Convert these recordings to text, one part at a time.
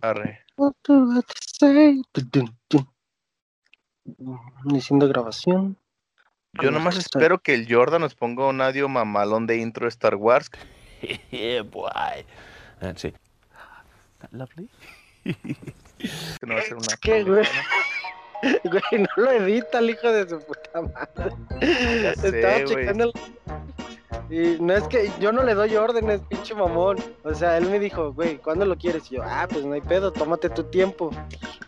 Arre. What do I have to say? Dun, dun, dun. Iniciando grabación. Yo nomás espero que el Jordan nos ponga un audio mamalón de intro de Star Wars. yeah, boy. That's it. That lovely. Que no va a ser una ¿Qué, güey? ¿no? Güey, no lo edita el hijo de su puta madre. Ya sé, Estaba güey. checando el... Y no es que yo no le doy órdenes, pinche mamón. O sea, él me dijo, güey, ¿cuándo lo quieres? Y yo, ah, pues no hay pedo, tómate tu tiempo.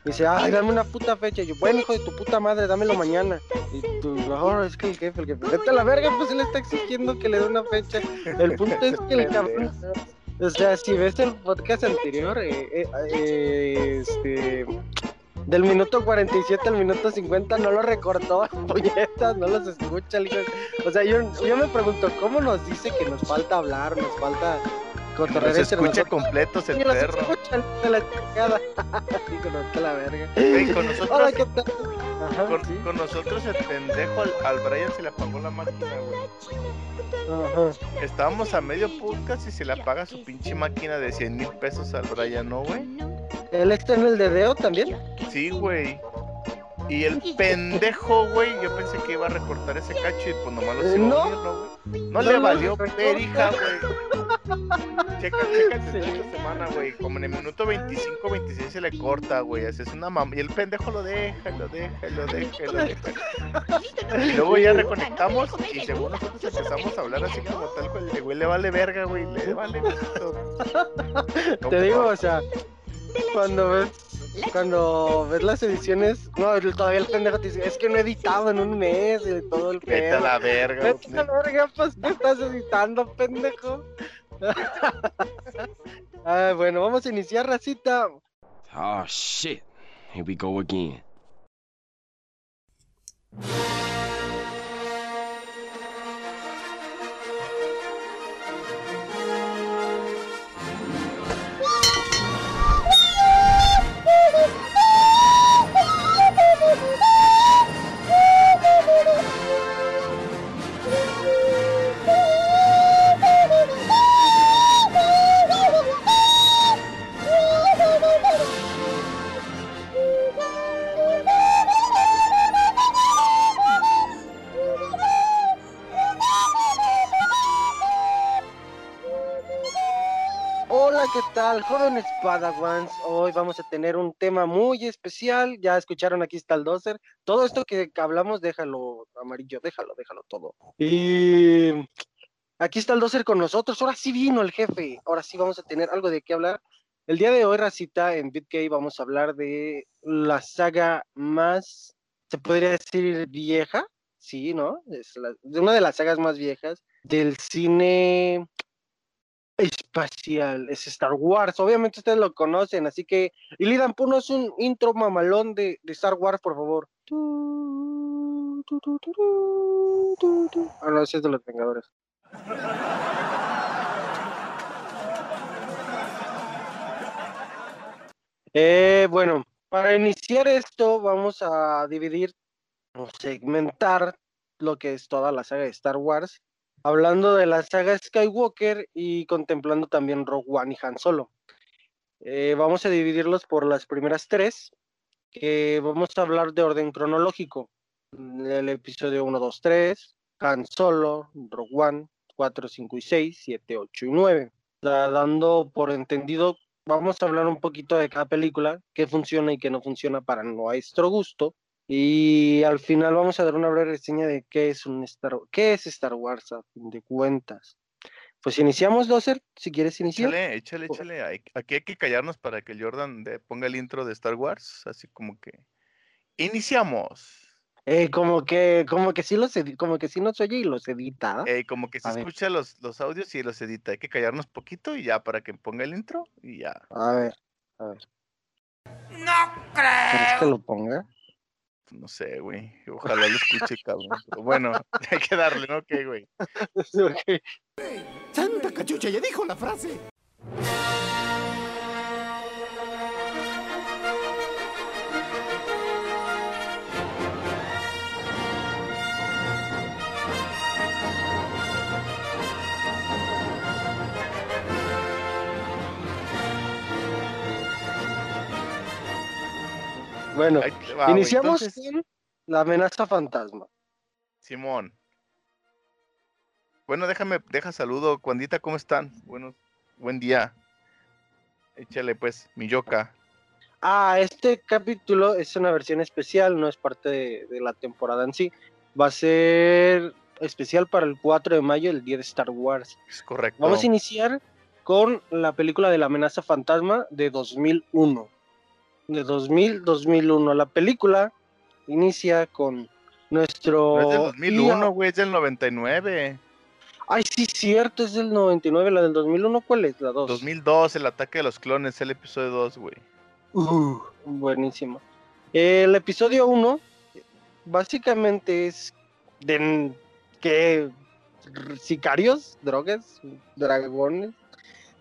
Y dice, ay, dame una puta fecha. Y yo, bueno, hijo de tu puta madre, dámelo mañana. Y tú, no, es que el jefe, el jefe, vete a la verga, pues él está exigiendo que le dé una fecha. El punto es que el cabrón. O sea, si ves el podcast anterior, eh, eh, eh, este. Del minuto 47 al minuto 50 no lo recortó, puñetas, no los escucha. O sea, yo, yo me pregunto, ¿cómo nos dice que nos falta hablar, nos falta cotorrear se entre escucha completos el perro. escuchan de la chingada. Digo, no, que la verga. Güey, con Hola, nosotros, ¿qué tal? Ajá, con, sí. con nosotros el pendejo al, al Brian se le apagó la máquina, güey. Ajá. Estábamos a medio podcast y se le apaga su pinche máquina de 100 mil pesos al Brian, ¿no, güey? ¿Él está en el dedeo también? Sí, güey. Y el pendejo, güey, yo pensé que iba a recortar ese cacho y pues nomás lo sigo no. güey. No, No le valió perija, güey. Checa, checa Sí. esta semana, güey. Como en el minuto 25, 26 se le corta, güey. Así es una mam... Y el pendejo lo deja, y lo deja, y lo deja, y lo deja. Y luego ya reconectamos y según nosotros empezamos a hablar así como tal, güey. El güey le vale verga, güey. Le vale. No, Te digo, o sea, cuando ves, cuando ves las ediciones, no, el- todavía el pendejo te dice, es que no he editado en un mes y todo el Vete a pedo. la verga. Vete a la verga, pues, ¿qué estás editando, pendejo? ah, bueno, vamos a iniciar, racita. Oh shit. Here we go again. Tal, jóvenes Padawans? Hoy vamos a tener un tema muy especial. Ya escucharon, aquí está el doser. Todo esto que hablamos, déjalo amarillo, déjalo, déjalo todo. Y aquí está el doser con nosotros. Ahora sí vino el jefe. Ahora sí vamos a tener algo de qué hablar. El día de hoy, Racita, en BitGay vamos a hablar de la saga más, se podría decir vieja, sí, ¿no? Es la- una de las sagas más viejas del cine espacial, es Star Wars. Obviamente ustedes lo conocen, así que, Ilidan, ponos un intro mamalón de, de Star Wars, por favor. Ah, no, ese es de los Vengadores. Eh, bueno, para iniciar esto, vamos a dividir o segmentar lo que es toda la saga de Star Wars hablando de la saga Skywalker y contemplando también Rogue One y Han Solo. Eh, vamos a dividirlos por las primeras tres, que vamos a hablar de orden cronológico. El episodio 1, 2, 3, Han Solo, Rogue One, 4, 5 y 6, 7, 8 y 9. Da- dando por entendido, vamos a hablar un poquito de cada película, qué funciona y qué no funciona para nuestro gusto. Y al final vamos a dar una breve reseña de qué es un Star qué es Star Wars a fin de cuentas. Pues iniciamos, Dozer, si quieres iniciar. Échale, échale, échale. Aquí hay que callarnos para que el Jordan ponga el intro de Star Wars. Así como que. Iniciamos. Eh, como que, como que sí los como que sí nos oye y los edita. Eh, como que se A ver. escucha los, los audios y los edita. Hay que callarnos poquito y ya para que ponga el intro y ya. A ver, a ver. ¿Quieres que lo ponga? No sé, güey. Ojalá lo escuche, cabrón. Pero bueno, hay que darle, ¿no? Ok, güey. Santa cachucha, ya dijo la frase. Bueno, iniciamos Entonces, con la amenaza fantasma. Simón. Bueno, déjame, deja saludo. Cuandita, ¿cómo están? Bueno, buen día. Échale pues, mi yoka. Ah, este capítulo es una versión especial, no es parte de, de la temporada en sí. Va a ser especial para el 4 de mayo, el día de Star Wars. Es correcto. Vamos a iniciar con la película de la amenaza fantasma de 2001. De 2000-2001. La película inicia con nuestro... No es del 2001, Ian- güey, es del 99. Ay, sí, cierto, es del 99. La del 2001, ¿cuál es? La 2. 2002, el ataque de los clones, el episodio 2, güey. Uh, buenísimo. El episodio 1 básicamente es de que sicarios, drogas, dragones.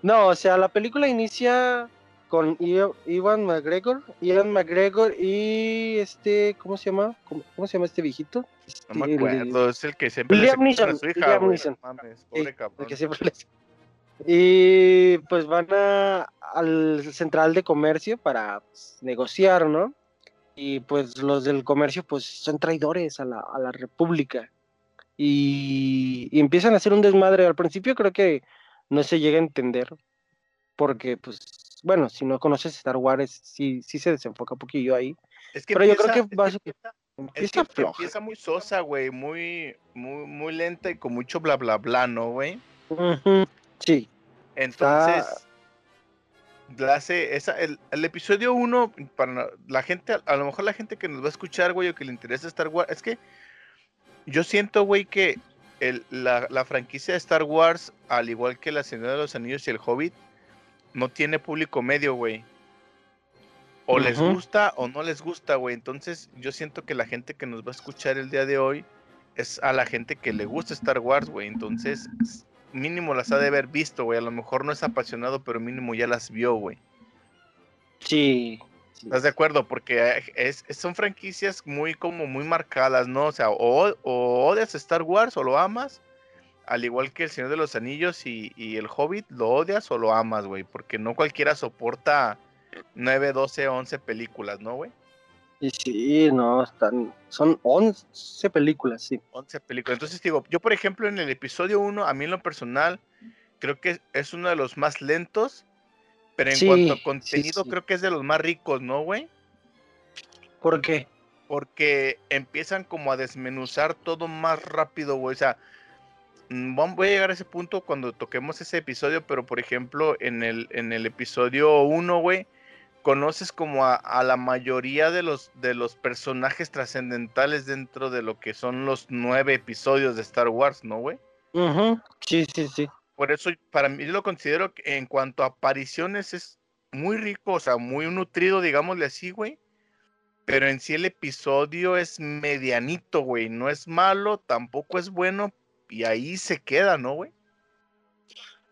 No, o sea, la película inicia con Iwan McGregor, Ian McGregor y este, ¿cómo se llama? ¿Cómo, cómo se llama este viejito? No me Este, el- acuerdo, es el que siempre le Liam secuestra a Neeson, su hija, Liam güey. Neeson. no Mames, Sí, pobre el cabrón. que siempre les- Y pues van a, al central de comercio para pues, negociar, ¿no? Y pues los del comercio pues son traidores a la, a la república. Y, y empiezan a hacer un desmadre. Al principio creo que no se llega a entender. Porque pues, bueno, si no conoces Star Wars, sí, sí se desenfoca un poquillo ahí. Es que Pero yo creo empieza- que es va a- empieza- es Empieza que empieza muy sosa, güey, muy, muy, muy lenta y con mucho bla bla bla, ¿no, güey? Sí. Entonces, la hace esa, el, el episodio 1, para la gente, a lo mejor la gente que nos va a escuchar, güey, o que le interesa Star Wars, es que yo siento, güey, que el- la, la franquicia de Star Wars, al igual que La Señora de los Anillos y El Hobbit, no tiene público medio, güey. O les gusta o no les gusta, güey. Entonces, yo siento que la gente que nos va a escuchar el día de hoy es a la gente que le gusta Star Wars, güey. Entonces, mínimo las ha de haber visto, güey. A lo mejor no es apasionado, pero mínimo ya las vio, güey. Sí. sí. ¿Estás de acuerdo? Porque eh, es, es- son franquicias muy como muy marcadas, ¿no? O sea, o, o odias Star Wars o lo amas, al igual que El Señor de los Anillos y, y El Hobbit, lo odias o lo amas, güey. Porque no cualquiera soporta 9, 12, 11 películas, ¿no, güey? Y sí, no, están, son 11 películas, sí. 11 películas. Entonces digo, yo por ejemplo en el episodio 1, a mí en lo personal, creo que es uno de los más lentos, pero en Sí, cuanto a contenido sí. creo que es de los más ricos, ¿no, güey? ¿Por qué? Porque empiezan como a desmenuzar todo más rápido, güey. O sea, voy a llegar a ese punto cuando toquemos ese episodio, pero por ejemplo en el, en el episodio 1, güey, conoces como a, a la mayoría de los, de los personajes trascendentales dentro de lo que son los nueve episodios de Star Wars, ¿no, güey? Ujú, Sí, sí, sí. Por eso, para mí, yo lo considero que en cuanto a apariciones es muy rico, o sea, muy nutrido, digámosle así, güey. Pero en sí el episodio es medianito, güey. No es malo, tampoco es bueno. Y ahí se queda, ¿no, güey?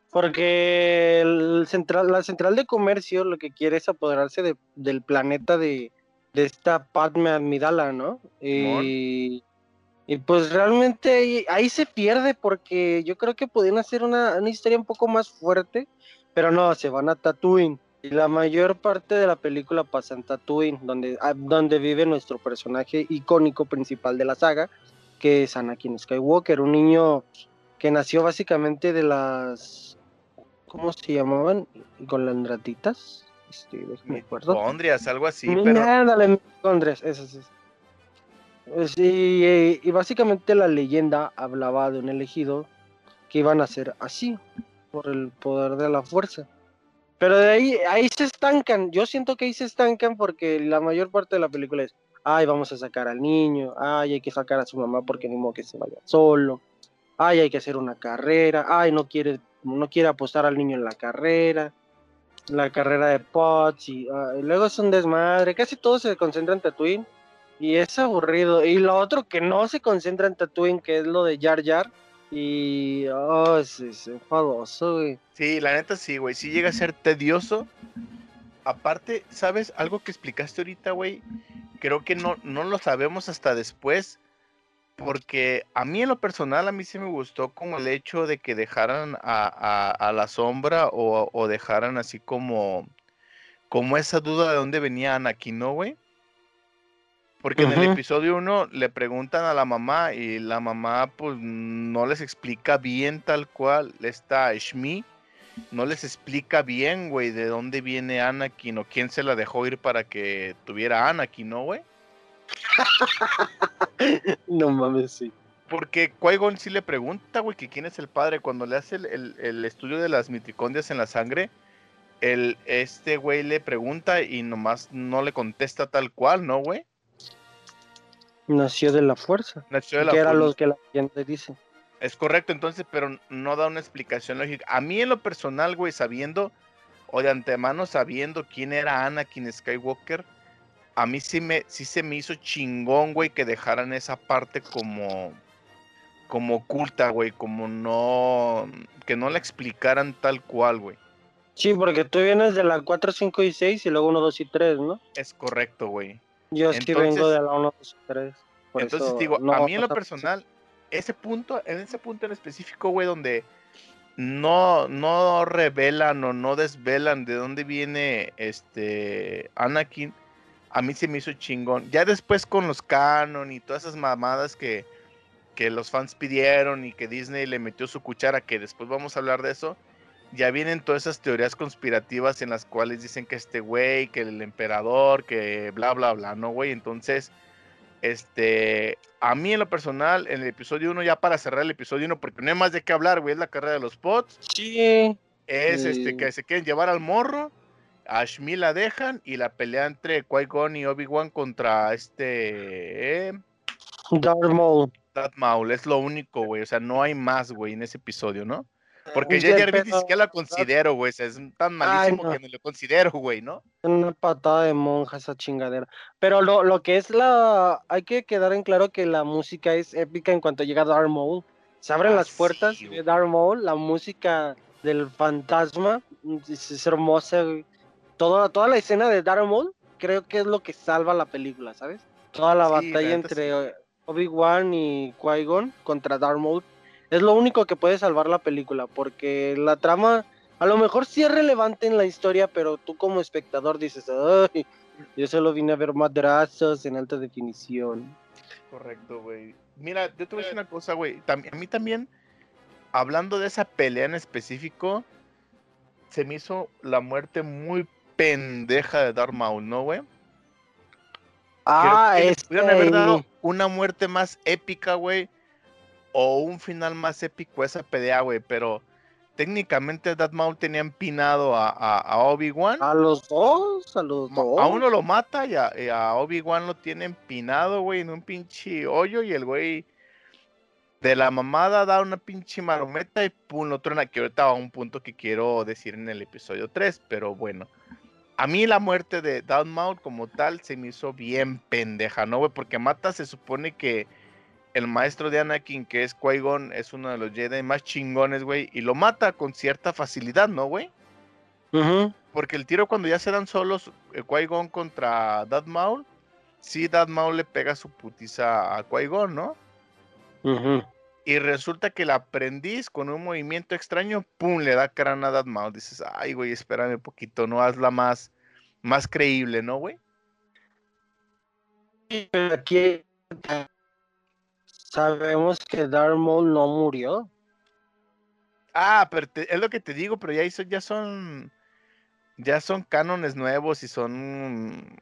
Porque el central, la central de comercio lo que quiere es apoderarse de- del planeta de, de esta Padme Amidala, ¿no? Y, y pues realmente ahí, ahí se pierde porque yo creo que podían hacer una, una historia un poco más fuerte, pero no, se van a Tatooine. Y la mayor parte de la película pasa en Tatooine, donde, ah, donde vive nuestro personaje icónico principal de la saga, que es Anakin Skywalker, un niño que nació básicamente de las ¿cómo se llamaban? Golandratitas. Este, déjame acuerdo. Mitocondrias, algo así, pero Ándale, mitocondrias, esas es. Pues, y, eh, y básicamente la leyenda hablaba de un elegido que iban a ser así, por el poder de la fuerza. Pero de ahí, ahí se estancan. Yo siento que ahí se estancan porque la mayor parte de la película es, ay, vamos a sacar al niño, ay, hay que sacar a su mamá porque ni modo que se vaya solo, ay, hay que hacer una carrera, ay, no quiere, no quiere apostar al niño en la carrera, la carrera de Potts, y, ah, y luego es un desmadre, casi todo se concentra en Tatooine, y es aburrido. Y lo otro que no se concentra en Tatooine, que es lo de Jar Jar, y, oh, es, es enfadoso, güey. sí, la neta sí, güey. Sí llega a ser tedioso. Aparte, ¿sabes? Algo que explicaste ahorita, güey. Creo que no, no lo sabemos hasta después. Porque a mí en lo personal, a mí sí me gustó como el hecho de que dejaran a, a- a la sombra o, o dejaran así como, como esa duda de dónde venía Anakin, ¿no, güey? Porque en el episodio 1 le preguntan a la mamá y la mamá pues no les explica bien tal cual. Está Shmi, no les explica bien, güey, de dónde viene Anakin o quién se la dejó ir para que tuviera Anakin, ¿no, güey? No mames, sí. Porque Qui-Gon sí le pregunta, güey, que quién es el padre. Cuando le hace el, el- el estudio de las mitocondrias en la sangre, el, este güey le pregunta y nomás no le contesta tal cual, ¿no, güey? Nació de la fuerza. Nació de la que era lo que la gente dice. Es correcto, entonces, pero no da una explicación lógica. A mí en lo personal, güey, sabiendo, o de antemano sabiendo quién era Anakin Skywalker, a mí sí, me, sí se me hizo chingón, güey, que dejaran esa parte como, como oculta, güey, como no, que no la explicaran tal cual, güey. Sí, porque tú vienes de la 4, 5 y 6 y luego 1, 2 y 3, ¿no? Es correcto, güey. Yo sí Entonces- vengo de la 1, 2 y 3. por Entonces eso digo, no a mí en lo personal, ese punto, en ese punto en específico, güey, donde no, no revelan o no desvelan de dónde viene este Anakin, a mí se me hizo chingón. Ya después con los canon y todas esas mamadas que, que los fans pidieron y que Disney le metió su cuchara, que después vamos a hablar de eso. Ya vienen todas esas teorías conspirativas en las cuales dicen que este güey, que el emperador, que bla, bla, bla, ¿no, güey? Entonces, este, a mí en lo personal, en el episodio 1, ya para cerrar el episodio 1, porque no hay más de qué hablar, güey, es la carrera de los pots, Sí, es este, que se quieren llevar al morro, a Shmi la dejan y la pelea entre Qui-Gon y Obi-Wan contra este, eh, Darth Maul. Darth Maul, es lo único, güey, o sea, no hay más, güey, en ese episodio, ¿no? Porque Sí, J. Jar Binks ni siquiera la considero, güey, o sea, es tan malísimo no. que no lo considero, güey, ¿no? Una patada de monja esa chingadera. Pero lo, lo que es la... Hay que quedar en claro que la música es épica en cuanto llega Darth Maul. Se abren Ah, las puertas sí, de. Darth Maul, la música del fantasma mm, es, es hermosa. güey. Toda, toda la escena de Darth Maul creo que es lo que salva la película, ¿sabes? Toda la Sí, la batalla entre sí. Obi-Wan y Qui-Gon contra Darth Maul es lo único que puede salvar la película, porque la trama a lo mejor sí es relevante en la historia, pero tú como espectador dices, ay, yo solo vine a ver madrazos en alta definición. Correcto, güey. Mira, yo te voy a decir una cosa, güey. A mí también, hablando de esa pelea en específico, se me hizo la muerte muy pendeja de Darth Maul, ¿no, güey? Ah, es pudieron haber dado una muerte más épica, güey. O un final más épico esa pelea, güey. Pero técnicamente Darth Maul tenía empinado a, a- a Obi-Wan. a los dos, a los dos. A uno lo mata y a, a Obi-Wan lo tiene empinado, güey, en un pinche hoyo. Y el güey de la mamada da una pinche marometa y pum, lo truena. Que ahorita va a un punto que quiero decir en el episodio 3, pero bueno. A mí la muerte de Darth Maul como tal se me hizo bien pendeja, ¿no, güey? Porque mata, se supone que el maestro de Anakin, que es Qui-Gon, es uno de los Jedi más chingones, güey. Y lo mata con cierta facilidad, ¿no, güey? Porque el tiro cuando ya se dan solos eh, Qui-Gon contra Darth Maul, sí Darth Maul le pega su putiza a Qui-Gon, ¿no? Y resulta que el aprendiz con un movimiento extraño, pum, le da cráneo a Darth Maul. Dices, ay, güey, espérame un poquito, no hazla más, más creíble, ¿no, güey? Pero aquí sabemos que Darth Maul no murió. Ah, pero te- es lo que te digo, pero ya hizo, ya son, ya son cánones nuevos y son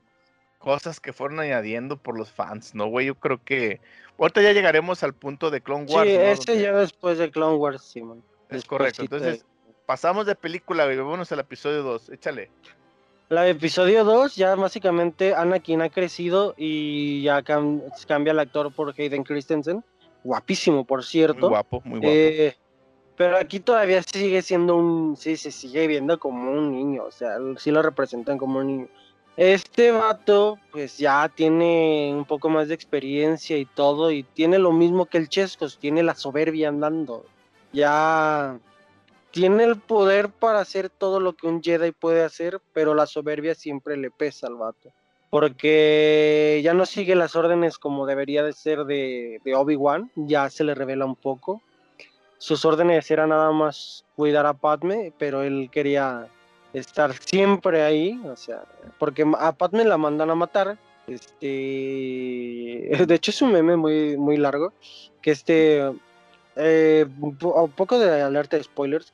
cosas que fueron añadiendo por los fans, ¿no, güey? Yo creo que ahorita ya llegaremos al punto de Clone Wars, sí, ¿no? ese ya después de Clone Wars, Simón. Es correcto. Entonces, pasamos de película, güey. Vámonos al episodio 2. Échale. La episodio 2 ya básicamente Anakin ha crecido y ya cam- cambia el actor por Hayden Christensen. Guapísimo, por Muy cierto. guapo, muy guapo. Eh, pero aquí todavía sigue siendo un. Sí, se sigue viendo como un niño. O sea, sí lo representan como un niño. Este vato, pues ya tiene un poco más de experiencia y todo. Y tiene lo mismo que el Chescos. Tiene la soberbia andando. Ya tiene el poder para hacer todo lo que un Jedi puede hacer. Pero la soberbia siempre le pesa al vato. Porque ya no sigue las órdenes como debería de ser de, Obi-Wan. Ya se le revela un poco sus órdenes eran nada más cuidar a Padme, pero él quería estar siempre ahí, o sea, porque a Padme la mandan a matar Este, de hecho es un meme muy, muy largo, que este, eh, un un poco de alerta de spoilers,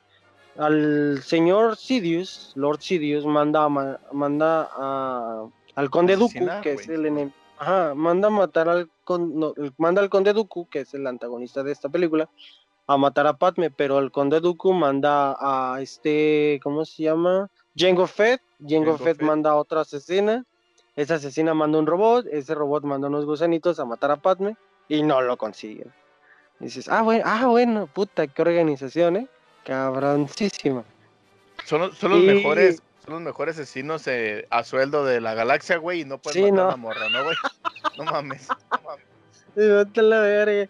al señor Sidious, Lord Sidious, manda, ma- manda a, al conde Dooku, Asesinar, que es el enemigo, ajá, manda a matar al, con- no, el- manda al conde Dooku, que es el antagonista de esta película, a matar a Padme, pero el conde Dooku manda a este, ¿cómo se llama? Jango Fett, Jango Jango Fett Fett. manda a otra asesina, esa asesina manda un robot, ese robot manda unos gusanitos a matar a Padme y no lo consiguen. Y dices, ah, bueno, ah, bueno, puta, qué organización, eh. Cabroncísima. Son, los- son los Y- mejores, son los mejores asesinos eh, a sueldo de la galaxia, güey, y no pueden Sí, matar a morra, ¿no, güey? No mames. no mames. Y vete a la verga.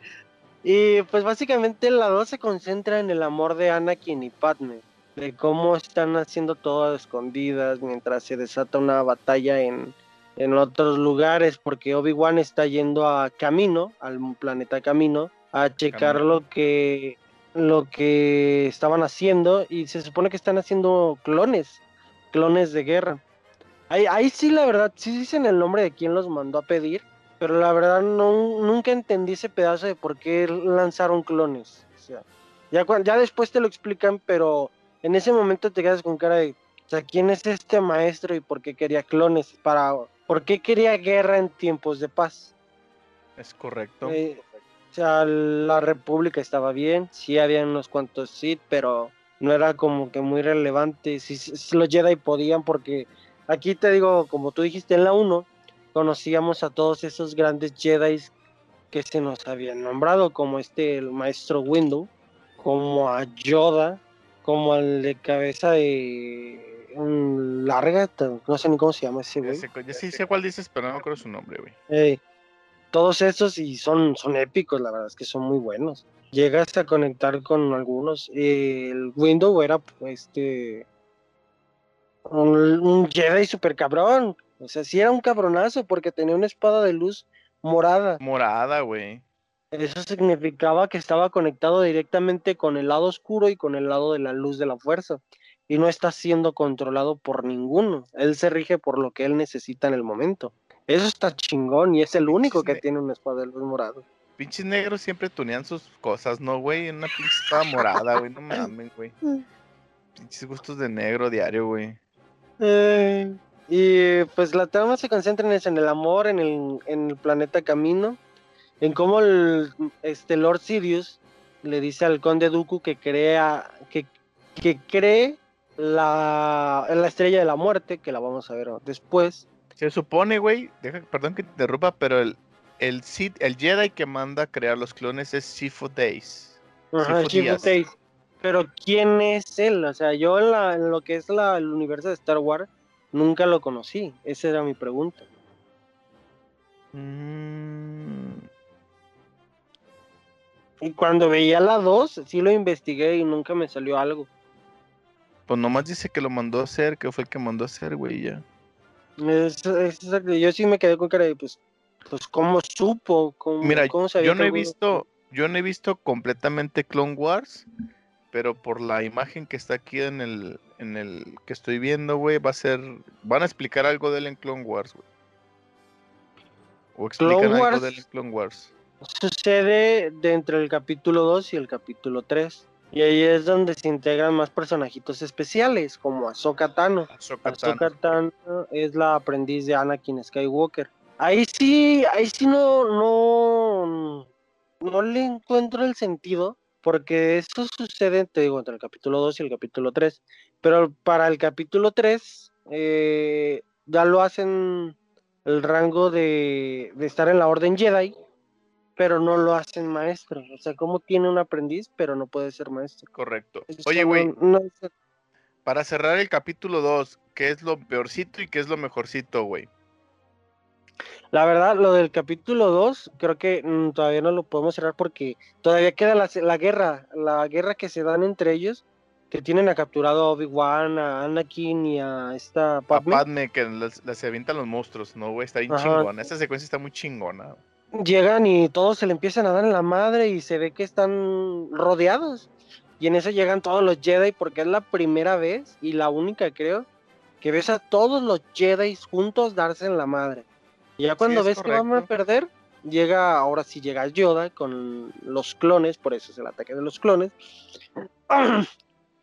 Y pues básicamente la 2 se concentra en el amor de Anakin y Padme, de cómo están haciendo todo a escondidas mientras se desata una batalla en, en otros lugares, porque Obi-Wan está yendo a Camino, al planeta Camino, a checar Camino. lo que lo que estaban haciendo y se supone que están haciendo clones, clones de guerra. Ahí, ahí sí, la verdad, sí dicen el nombre de quién los mandó a pedir, pero la verdad no, nunca entendí ese pedazo de por qué lanzaron clones. O sea, ya, después te lo explican, pero en ese momento te quedas con cara de, o sea, ¿quién es este maestro y por qué quería clones? Para, ¿Por qué quería guerra en tiempos de paz? Es correcto. Eh, sea, la República estaba bien, sí había unos cuantos Sith, pero no era como que muy relevante. Si, si los Jedi podían, porque aquí te digo, como tú dijiste en la 1, conocíamos a todos esos grandes Jedi que se nos habían nombrado, como este, el maestro Windu, como a Yoda, como al de cabeza de un larga, no sé ni cómo se llama ese Ya güey. sé, ya sí sé cuál dices, pero no me acuerdo su nombre, güey. Ey, todos esos y son, son épicos, la verdad es que son muy buenos. Llegas a conectar con algunos. el Window era este un, un Jedi super cabrón. O sea, sí era un cabronazo porque tenía una espada de luz morada. Morada, güey. Eso significaba que estaba conectado directamente con el lado oscuro y con el lado de la luz de la fuerza. Y no está siendo controlado por ninguno. Él se rige por lo que él necesita en el momento. Eso está chingón y es el único que ne- tiene una espada de luz morada. Pinches negros siempre tunean sus cosas, ¿no, güey? Una pinche espada morada, güey. No mames, güey. Pinches gustos de negro diario, güey. Eh, y pues la trama se concentra en eso, en el amor, en el, en el planeta Camino, en cómo el este Lord Sirius le dice al conde Dooku que crea que, que cree la, la estrella de la muerte, que la vamos a ver después. Se supone, güey, deja, perdón que te interrumpa, pero el, el el Jedi que manda a crear los clones es Sifu Days. Ajá, Sifu. Days. Pero ¿quién es él? O sea, yo en, la- en lo que es la, el universo de Star Wars nunca lo conocí. Esa era mi pregunta. Mm, Y cuando veía la 2, sí lo investigué y nunca me salió algo. pues nomás dice que lo mandó a hacer, que fue el que mandó a hacer, güey, ya. Es- es exacto, yo sí me quedé con cara de, pues, pues ¿cómo supo? ¿Cómo, Mira, cómo sabía yo no he visto, yo no he visto completamente Clone Wars, pero por la imagen que está aquí en el, en el que estoy viendo, güey, va a ser, van a explicar algo de él en Clone Wars, güey. O explican Clone algo Wars- de él en Clone Wars. Sucede de entre el capítulo 2 y el capítulo 3. Y ahí es donde se integran más personajitos especiales, como Ahsoka Tano. Ahsoka Ahsoka Tano. Tano es la aprendiz de Anakin Skywalker. Ahí sí, ahí sí no, no, no le encuentro el sentido, porque eso sucede, te digo, entre el capítulo 2 y el capítulo 3. Pero para el capítulo 3, eh, ya lo hacen el rango de, de estar en la Orden Jedi, pero no lo hacen maestro. O sea, como tiene un aprendiz, pero no puede ser maestro. Correcto. Oye, güey, no- para cerrar el capítulo 2, ¿qué es lo peorcito y qué es lo mejorcito, güey? La verdad, lo del capítulo 2, creo que mm, todavía no lo podemos cerrar porque todavía queda la, la guerra, la guerra que se dan entre ellos, que tienen a capturado a Obi-Wan, a Anakin y a esta A Padme. Padme, que las, las se avientan los monstruos, ¿no, güey? Está bien Ajá. chingona. Esta secuencia está muy chingona. Llegan y todos se le empiezan a dar en la madre y se ve que están rodeados. Y en eso llegan todos los Jedi porque es la primera vez y la única, creo, que ves a todos los Jedi juntos darse en la madre. Y ya cuando es ves que van a perder, llega, ahora sí llega Yoda con los clones, por eso es el ataque de los clones,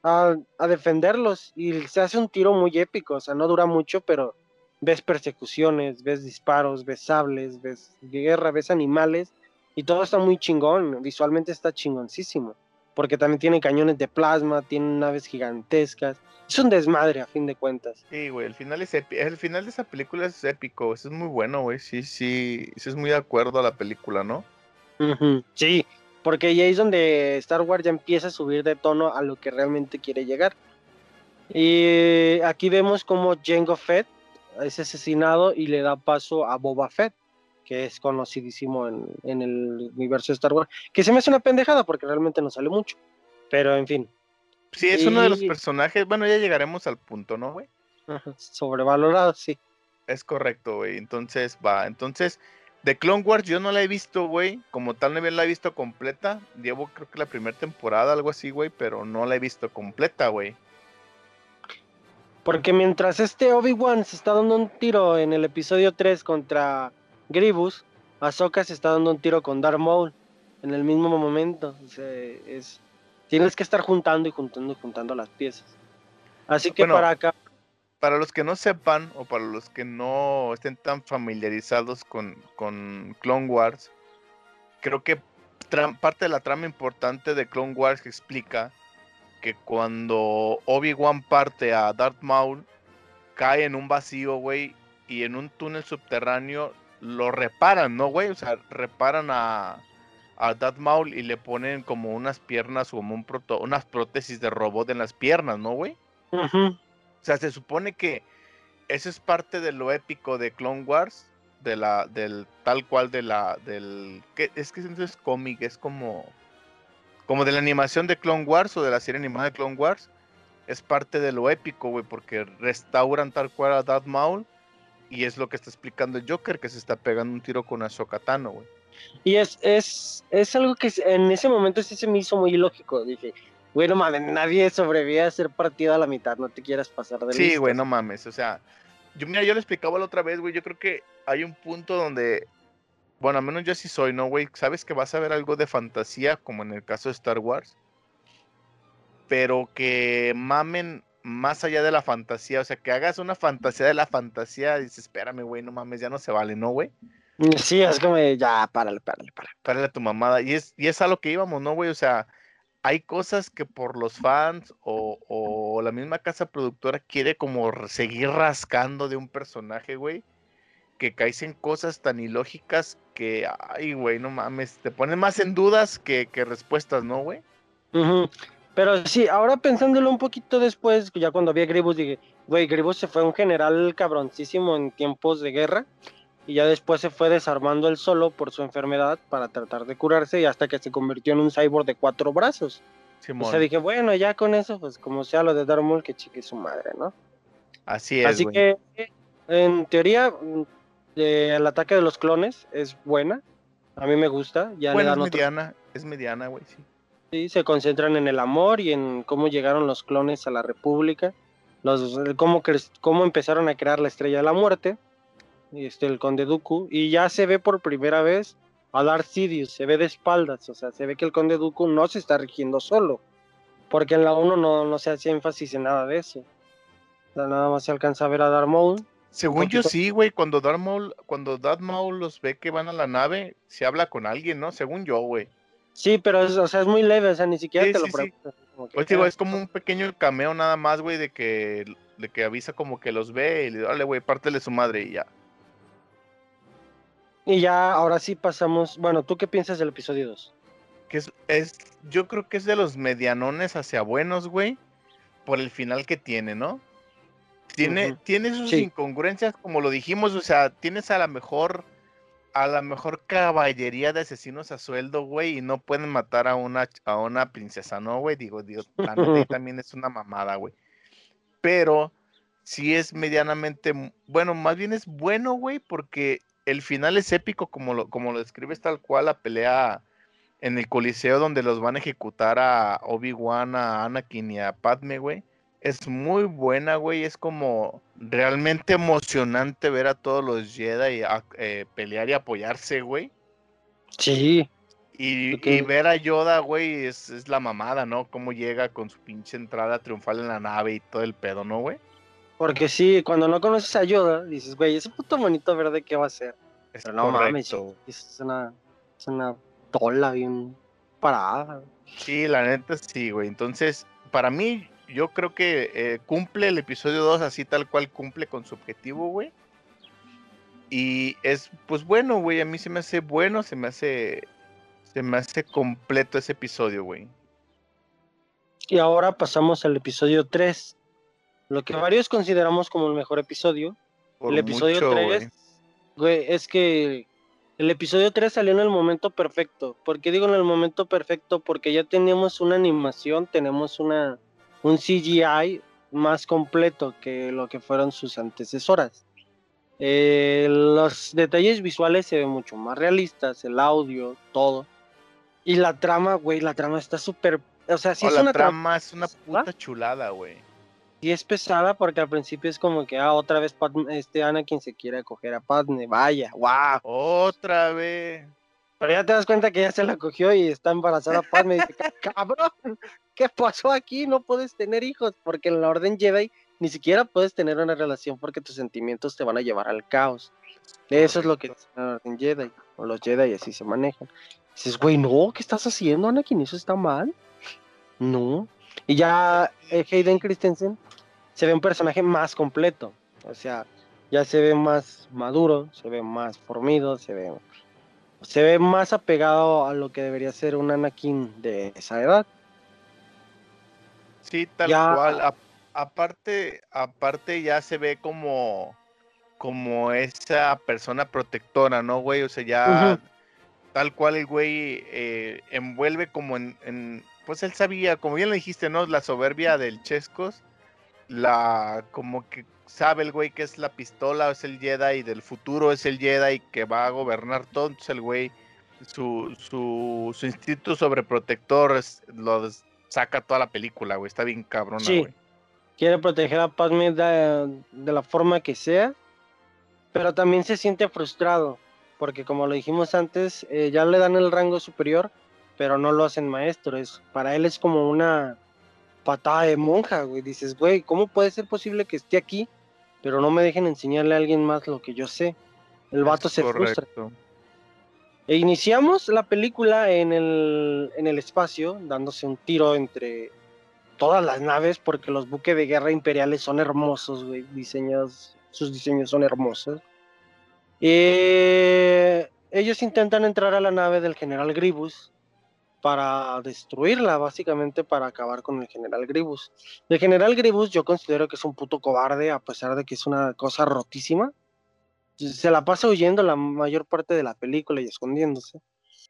a, a defenderlos. Y se hace un tiro muy épico, o sea, no dura mucho, pero ves persecuciones, ves disparos, ves sables, ves guerra, ves animales, y todo está muy chingón, visualmente está chingoncísimo. Porque también tiene cañones de plasma, tiene naves gigantescas. Es un desmadre a fin de cuentas. Sí, güey, el final es. El final de esa película es épico. Eso es muy bueno, güey. Sí, sí. Sí, es muy de acuerdo a la película, ¿no? Ujú, Sí, porque ahí es donde Star Wars ya empieza a subir de tono a lo que realmente quiere llegar. Y aquí vemos como Jango Fett es asesinado y le da paso a Boba Fett, que es conocidísimo en, en el universo de Star Wars. Que se me hace una pendejada porque realmente no sale mucho. Pero en fin, Sí, es uno de los personajes. Bueno, ya llegaremos al punto, ¿no, güey? sobrevalorado, sí. Es correcto, güey. Entonces, va. Entonces, de Clone Wars yo no la he visto, güey. Como tal, no la he visto completa. Llevo, creo que la primera temporada, algo así, güey. Pero no la he visto completa, güey. Porque mientras este Obi-Wan se está dando un tiro en el episodio 3 contra Grievous, Ahsoka se está dando un tiro con Darth Maul en el mismo momento. Es, tienes que estar juntando y juntando y juntando las piezas. Así que Bueno, para acá, Para los que no sepan, o para los que no estén tan familiarizados con, con Clone Wars, creo que parte de la trama importante de Clone Wars que explica que cuando Obi-Wan parte a Darth Maul, cae en un vacío, güey, y en un túnel subterráneo lo reparan, ¿no, güey? O sea, reparan a, a Darth Maul y le ponen como unas piernas como un proto- unas prótesis de robot en las piernas, ¿no, güey? O sea, se supone que eso es parte de lo épico de Clone Wars, de la, del tal cual de la, del, que es que eso es cómic, es como, como de la animación de Clone Wars o de la serie animada de Clone Wars, es parte de lo épico, güey, porque restauran tal cual a Darth Maul y es lo que está explicando el Joker, que se está pegando un tiro con Ahsoka Tano, güey. y es, es, es algo que en ese momento sí se me hizo muy ilógico. Dije, bueno, mames, nadie sobrevive a ser partido a la mitad, no te quieras pasar de Sí, güey, listos". no mames. O sea, yo mira, yo lo explicaba la otra vez, güey. Yo creo que hay un punto donde, bueno, al menos yo sí soy, ¿no, güey? Sabes que vas a ver algo de fantasía, como en el caso de Star Wars, pero que mamen más allá de la fantasía, o sea, que hagas una fantasía de la fantasía, y dices, espérame, güey, no mames, ya no se vale, ¿no, güey? Sí, es como, ya, párale, párale, párale. Párale a tu mamada. Y es, y es a lo que íbamos, ¿no, güey? O sea, hay cosas que por los fans o, o la misma casa productora quiere como seguir rascando de un personaje, güey. Que caes en cosas tan ilógicas que, ay, güey, no mames, te ponen más en dudas que, que respuestas, ¿no, güey? Pero sí, ahora pensándolo un poquito después, ya cuando vi a Grievous dije, güey, Grievous se fue un general cabroncísimo en tiempos de guerra y ya después se fue desarmando él solo por su enfermedad para tratar de curarse y hasta que se convirtió en un cyborg de cuatro brazos. O Simón, sea, dije, bueno, ya con eso, pues como sea lo de Darth Maul, que chique su madre, ¿no? así es, Así güey. que, en teoría, el ataque de los clones es buena. A mí me gusta. Ya Bueno, le es dan otro mediana, es mediana, güey, sí. Sí, se concentran en el amor y en cómo llegaron los clones a la República, los, cómo, cre- cómo empezaron a crear la Estrella de la Muerte, y este, el Conde Dooku, y ya se ve por primera vez a Darth Sidious, se ve de espaldas, o sea, se ve que el Conde Dooku no se está rigiendo solo, porque en la 1 no, no se hacía énfasis en nada de eso. O sea, nada más se alcanza a ver a Darth Maul. Según yo sí, güey, cuando Darth Maul, cuando Darth Maul los ve que van a la nave, se habla con alguien, ¿no? Según yo, güey. Sí, pero es, o sea, es muy leve, o sea, ni siquiera Sí, te lo sí, sí. preguntas. como que, Pues digo, ah, es como un pequeño cameo nada más, güey, de que, de que avisa como que los ve y le dale, güey, pártele su madre y ya. Y ya, ahora sí pasamos, bueno, ¿tú qué piensas del episodio 2? Que es, es, yo creo que es de los medianones hacia buenos, güey, por el final que tiene, ¿no? Tiene, tiene sus Sí. incongruencias, como lo dijimos, o sea, tienes a la mejor, a la mejor caballería de asesinos a sueldo, güey, y no pueden matar a una, a una princesa, ¿no, güey? Digo, Dios, la neta también es una mamada, güey. Pero sí es medianamente, bueno, más bien es bueno, güey, porque el final es épico, como lo, como lo describes tal cual, la pelea en el coliseo donde los van a ejecutar a Obi-Wan, a Anakin y a Padme, güey. Es muy buena, güey. Es como realmente emocionante ver a todos los Jedi a- eh, pelear y apoyarse, güey. Sí, Y, ver a Yoda, güey, es, es la mamada, ¿no? Cómo llega con su pinche entrada triunfal en la nave y todo el pedo, ¿no, güey? porque sí, cuando no conoces a Yoda, dices, güey, ese puto monito verde, ¿qué va a hacer? Es Pero no mames, correcto. es una, es una tola bien parada. Sí, la neta sí, güey. Entonces, para mí, yo creo que eh, cumple el episodio 2 así tal cual cumple con su objetivo, güey. Y es, pues bueno, güey, a mí se me hace bueno, se me hace, se me hace completo ese episodio, güey. Y ahora pasamos al episodio 3, lo que varios consideramos como el mejor episodio. Por el episodio mucho, 3, güey. güey, es que el episodio 3 salió en el momento perfecto. ¿Por qué digo en el momento perfecto? Porque ya teníamos una animación, tenemos una un CGI más completo que lo que fueron sus antecesoras. Eh, los detalles visuales se ven mucho más realistas, el audio, todo. Y la trama, güey, la trama está súper... O sea, sí Oh, es la una trama es una ¿Ah? puta chulada, güey. y es pesada porque al principio es como que, ah, otra vez Padme- este Anakin se quiere acoger a Padme, vaya, wow. Otra vez. Pero ya te das cuenta que ya se la cogió y está embarazada Padme y dice, "Ca- cabrón, ¿qué pasó aquí? No puedes tener hijos porque en la Orden Jedi ni siquiera puedes tener una relación porque tus sentimientos te van a llevar al caos. Eso es lo que dice la Orden Jedi, o los Jedi así se manejan. Dices, güey, no, ¿qué estás haciendo, Anakin? ¿Eso está mal? No. Y ya eh, Hayden Christensen se ve un personaje más completo. O sea, ya se ve más maduro, se ve más formido, se ve, se ve más apegado a lo que debería ser un Anakin de esa edad. Sí, tal Ya- cual. A- aparte, aparte ya se ve como, como esa persona protectora, ¿no, güey? O sea, ya tal cual el güey eh, envuelve como en, en- pues él sabía, como bien le dijiste, ¿no? La soberbia del Chescos, la, como que sabe el güey que es la pistola, es el Jedi del futuro, es el Jedi que va a gobernar todo, entonces el güey, su, su, su instinto sobreprotector es- lo des- saca toda la película, güey, está bien cabrona, Sí. güey. Quiere proteger a Padme de, de la forma que sea, pero también se siente frustrado, porque como lo dijimos antes, eh, ya le dan el rango superior, pero no lo hacen maestro. Es, para él es como una patada de monja, güey. Dices, güey, ¿cómo puede ser posible que esté aquí, pero no me dejen enseñarle a alguien más lo que yo sé? El vato Es se frustra. E iniciamos la película en el, en el espacio, dándose un tiro entre todas las naves, porque los buques de guerra imperiales son hermosos, güey. Diseños, sus diseños son hermosos. Eh, ellos intentan entrar a la nave del general Gribus para destruirla, básicamente para acabar con el general Gribus. El general Gribus yo considero que es un puto cobarde, a pesar de que es una cosa rotísima. Se la pasa huyendo la mayor parte de la película y escondiéndose.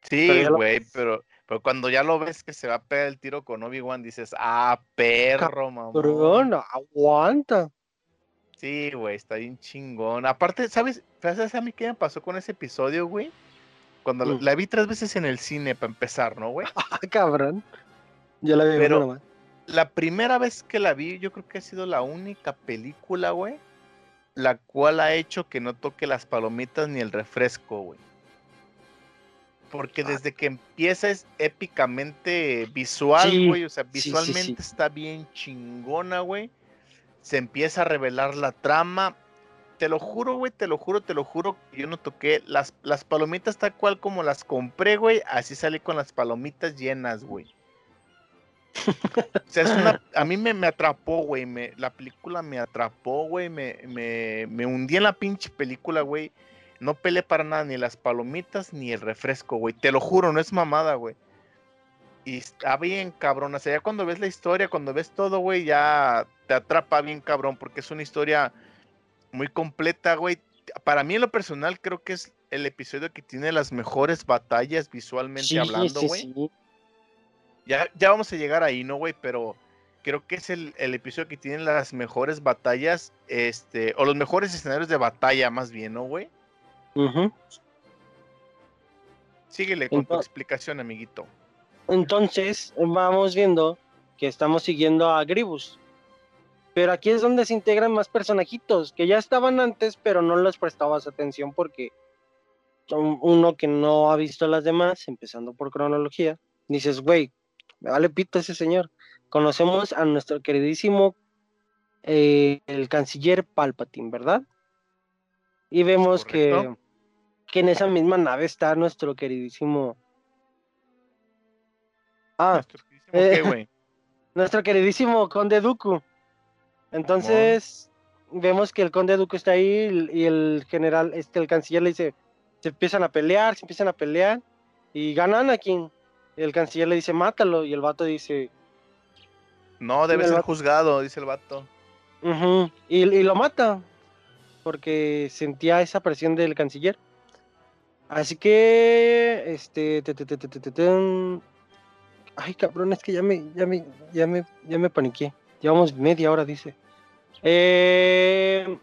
Sí, lo- güey, pero, pero cuando ya lo ves que se va a pegar el tiro con Obi-Wan, dices, ah, perro, mamón. Pero no, aguanta. Sí, güey, está bien chingón. Aparte, ¿sabes? ¿Sabes a mí qué me pasó con ese episodio, güey? Cuando la- Mm. la vi tres veces en el cine para empezar, ¿no, güey? Ah, cabrón. Yo la vi Pero- nomás. La primera vez que la vi, yo creo que ha sido la única película, güey, la cual ha hecho que no toque las palomitas ni el refresco, güey. Porque Ah. desde que empieza es épicamente visual, Sí, güey. O sea, sí, sí, sí. visualmente está bien chingona, güey. Se empieza a revelar la trama. Te lo juro, güey, te lo juro, te lo juro. que Yo no toqué las, las palomitas tal cual como las compré, güey. Así salí con las palomitas llenas, güey. O sea, es una, a mí me, me atrapó, güey. Me, la película me atrapó, güey. Me, me, me hundí en la pinche película, güey. No peleé para nada, ni las palomitas ni el refresco, güey. Te lo juro, no es mamada, güey. Y está bien cabrón. O sea, ya cuando ves la historia, cuando ves todo, güey, ya te atrapa bien cabrón. Porque es una historia muy completa, güey. Para mí, en lo personal, creo que es el episodio que tiene las mejores batallas visualmente Sí, hablando, sí, güey. sí. Ya, ya vamos a llegar ahí, ¿no, güey? Pero creo que es el, el episodio que tiene las mejores batallas, este, o los mejores escenarios de batalla, más bien, ¿no, güey? Ujú. Síguele con tu explicación, amiguito. Entonces, vamos viendo que estamos siguiendo a Gribus. Pero aquí es donde se integran más personajitos que ya estaban antes, pero no les prestabas atención porque son uno que no ha visto a las demás, empezando por cronología, dices, güey, me vale pito ese señor. Conocemos a nuestro queridísimo eh, el canciller Palpatine, ¿verdad? Y vemos que, que en esa misma nave está nuestro queridísimo. Ah, Nuestro queridísimo eh, nuestro queridísimo Conde Dooku. Entonces, vemos que el Conde Dooku está ahí y- el general, este, el canciller le dice, se empiezan a pelear, se empiezan a pelear y gana Anakin. Y el canciller le dice, mátalo. Y el vato dice, No, debe ser vato- juzgado, dice el vato. "Ujú", y, y lo mata. Porque sentía esa presión del canciller. Así que, este, te- te- te- ay cabrón, es que ya me, ya me, ya me, ya me paniqué. Llevamos media hora, dice. Eh...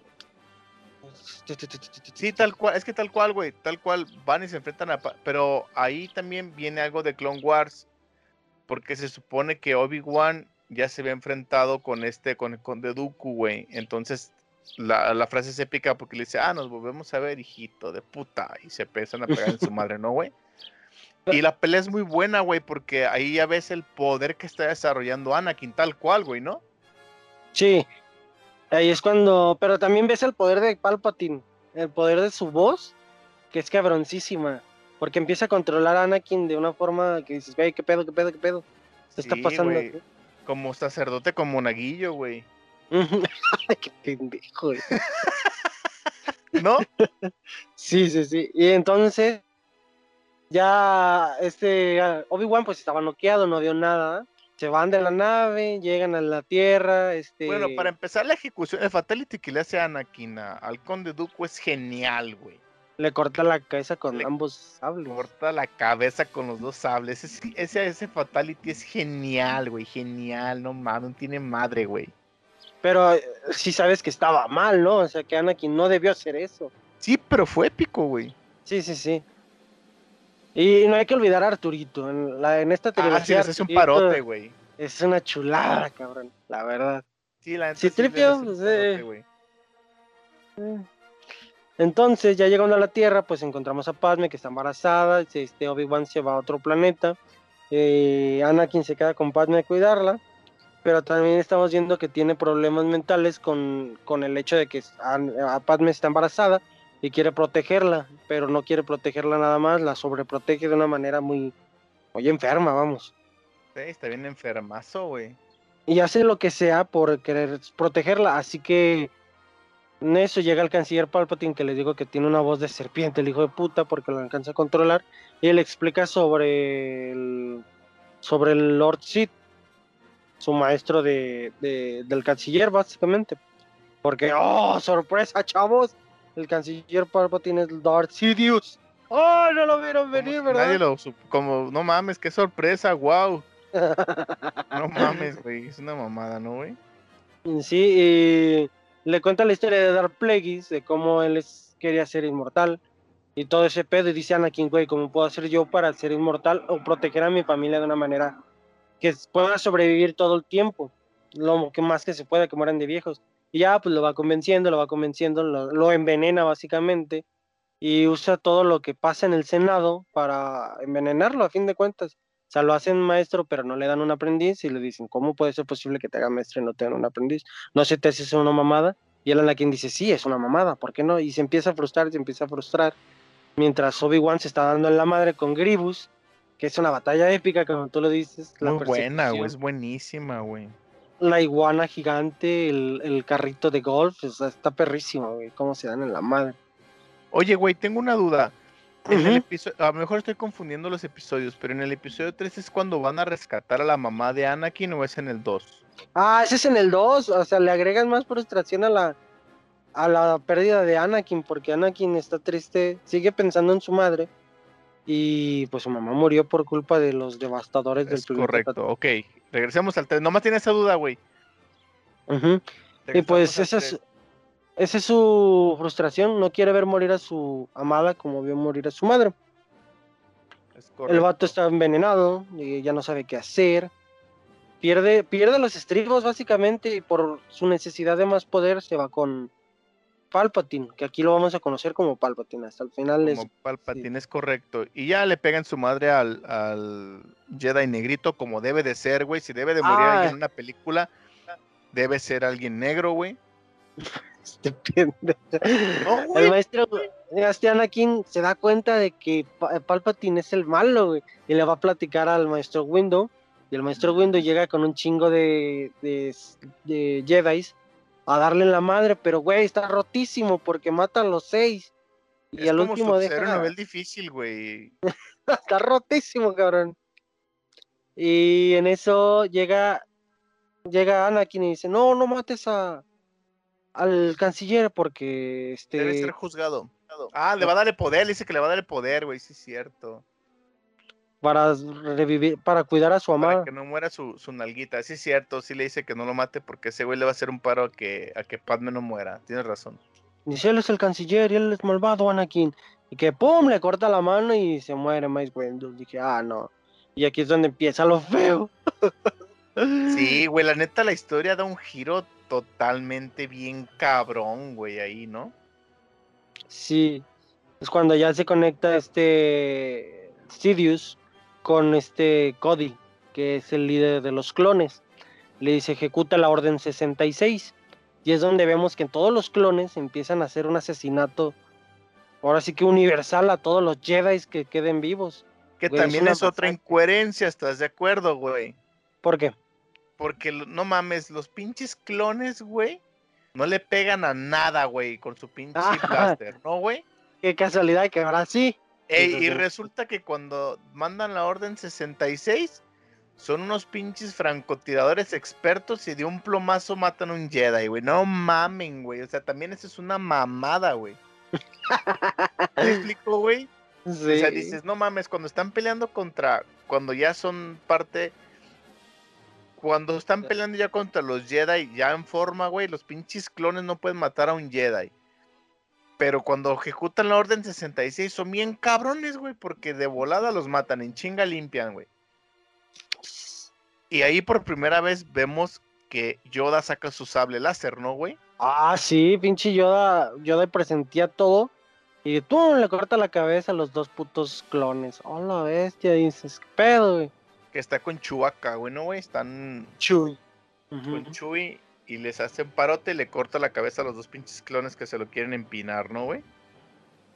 Sí, tal cual, es que tal cual, güey, tal cual van y se enfrentan a... Pero ahí también viene algo de Clone Wars, porque se supone que Obi-Wan ya se había enfrentado con este, con el Conde Dooku, güey. Entonces, la, la frase es épica porque le dice, ah, nos volvemos a ver, hijito de puta, y se empiezan a pegar en su madre, ¿no, güey? Y la pelea es muy buena, güey, porque ahí ya ves el poder que está desarrollando Anakin, tal cual, güey, ¿no? Sí. Ahí es cuando. Pero también ves el poder de Palpatine. El poder de su voz. Que es cabroncísima. Porque empieza a controlar a Anakin de una forma que dices, güey, qué pedo, qué pedo, qué pedo. Se está pasando. Como sacerdote, como monaguillo, güey. Qué pendejo, güey. ¿No? Sí, sí, sí. Y entonces. Ya este Obi-Wan pues estaba noqueado, no vio nada. Se van de la nave, llegan a la Tierra, este Bueno, para empezar, la ejecución de Fatality que le hace a Anakin al Conde Dooku es genial, güey. le corta la cabeza con Le ambos sables. Corta la cabeza con los dos sables. Ese, ese, ese Fatality es genial, güey. Genial, no mames, no tiene madre, güey. Pero eh, sí sabes que estaba mal, ¿no? O sea, que Anakin no debió hacer eso. Sí, pero fue épico, güey. Sí, sí, sí. Y no hay que olvidar a Arturito. En, la, en esta Ah, trilogía. sí, les hace un parote, güey. Es una chulada, cabrón. La verdad. Sí, la Sí, Tripio, pues, eh. güey. Entonces, ya llegando a la Tierra, pues encontramos a Padme que está embarazada. Este Obi-Wan se va a otro planeta. eh, Anakin se queda con Padme a cuidarla. Pero también estamos viendo que tiene problemas mentales con, con el hecho de que a, a Padme está embarazada y quiere protegerla, pero no quiere protegerla nada más, la sobreprotege de una manera muy, muy enferma, vamos. Sí, está bien enfermazo, güey. Y hace lo que sea por querer protegerla, así que en eso llega el canciller Palpatine que les digo que tiene una voz de serpiente, el hijo de puta, porque lo alcanza a controlar, y él explica sobre el, sobre el Lord Sith, su maestro de, de- del canciller, básicamente. Porque, oh, sorpresa, chavos, el canciller Palpatine es Darth Sidious. Oh, no lo vieron venir, ¿verdad? Nadie lo como, no mames, qué sorpresa, wow. No mames, güey, es una mamada, ¿no, güey? Sí, y le cuenta la historia de Darth Plagueis, de cómo él es- quería ser inmortal y todo ese pedo. Y dice Anakin, güey, ¿cómo puedo hacer yo para ser inmortal o proteger a mi familia de una manera que pueda sobrevivir todo el tiempo? Lo que más que se pueda, que mueran de viejos. Y ya, pues lo va convenciendo, lo va convenciendo, lo, lo envenena básicamente y usa todo lo que pasa en el Senado para envenenarlo, a fin de cuentas. O sea, lo hacen maestro, pero no le dan un aprendiz y le dicen, ¿cómo puede ser posible que te haga maestro y no te dan un aprendiz? ¿No se te hace eso una mamada? Y él Anakin dice, sí, es una mamada, ¿por qué no? Y se empieza a frustrar, se empieza a frustrar. Mientras Obi-Wan se está dando en la madre con Gribus, que es una batalla épica, como tú lo dices. la Muy buena, güey, es buenísima, güey. La iguana gigante, el, el carrito de golf, o sea, está perrísimo, güey, cómo se dan en la madre. Oye, güey, tengo una duda. En el episodio, a lo mejor estoy confundiendo los episodios, pero en el episodio 3 es cuando van a rescatar a la mamá de Anakin o es en el 2? Ah, ese es en el 2, o sea, le agregan más frustración a la a la pérdida de Anakin, porque Anakin está triste, sigue pensando en su madre y pues su mamá murió por culpa de los devastadores del planeta correcto, ok. Regresemos al 3. Nomás tiene esa duda, güey. Y pues esa es, 3. esa es su frustración, no quiere ver morir a su amada como vio morir a su madre. El vato está envenenado y ya no sabe qué hacer. pierde, pierde los estribos básicamente y por su necesidad de más poder se va con Palpatine, que aquí lo vamos a conocer como Palpatine, hasta el final es... Como Palpatine, es correcto. Y ya le pegan su madre al, al Jedi negrito como debe de ser, güey. Si debe de morir Ah. alguien en una película, debe ser alguien negro, güey. Este. No, güey. El maestro este Anakin se da cuenta de que Pa- Palpatine es el malo, güey, y le va a platicar al maestro Window. Y el maestro Window llega con un chingo de, de, de Jedis a darle la madre, pero güey, está rotísimo porque mata a los seis. Y es al como último deja. nivel difícil, güey. Está rotísimo, cabrón. Y en eso llega llega Anakin y dice, no, no mates a al canciller porque Debe este ser juzgado. Ah, le va a dar el poder, le dice que le va a dar el poder, güey, sí es cierto. Para revivir, para cuidar a su Para amada. que no muera su, su nalguita, sí es cierto, sí le dice que no lo mate porque ese güey le va a hacer un paro a que, a que Padme no muera, tienes razón. Dice, él es el canciller y él es malvado, Anakin. Y que pum, le corta la mano y se muere Mace Windu. Dije, ah, no. Y aquí es donde empieza lo feo. Sí, güey, la neta la historia da un giro totalmente bien cabrón, güey, ahí, ¿no? Sí. Es cuando ya se conecta este Sidious con este Cody, que es el líder de los clones. Le dice, ejecuta la orden 66. Y es donde vemos que todos los clones empiezan a hacer un asesinato, ahora sí que universal a todos los Jedi que queden vivos. Que Güey, también es otra incoherencia, ¿estás de acuerdo, güey? ¿Por qué? Porque no mames, los pinches clones, güey, no le pegan a nada, güey, con su pinche blaster, ¿no, güey? Qué casualidad que ahora sí. Ey, y resulta que cuando mandan la orden 66, son unos pinches francotiradores expertos y de un plomazo matan a un Jedi, güey. No mamen, güey. O sea, también eso es una mamada, güey. ¿Me explico, güey? Sí. O sea, dices, no mames, cuando están peleando contra, cuando ya son parte, cuando están peleando ya contra los Jedi, ya en forma, güey, los pinches clones no pueden matar a un Jedi. Pero cuando ejecutan la orden 66 son bien cabrones, güey, porque de volada los matan, en chinga limpian, güey. Y ahí por primera vez vemos que Yoda saca su sable láser, ¿no, güey? Ah, sí, pinche Yoda, Yoda presentía todo. Y tú le corta la cabeza a los dos putos clones. Oh, la bestia, dices, ¿qué pedo, güey? Que está con Chewbacca, güey, ¿no, güey? Están Chuy. con Chewie y les hace un parote y le corta la cabeza a los dos pinches clones que se lo quieren empinar, ¿no, güey?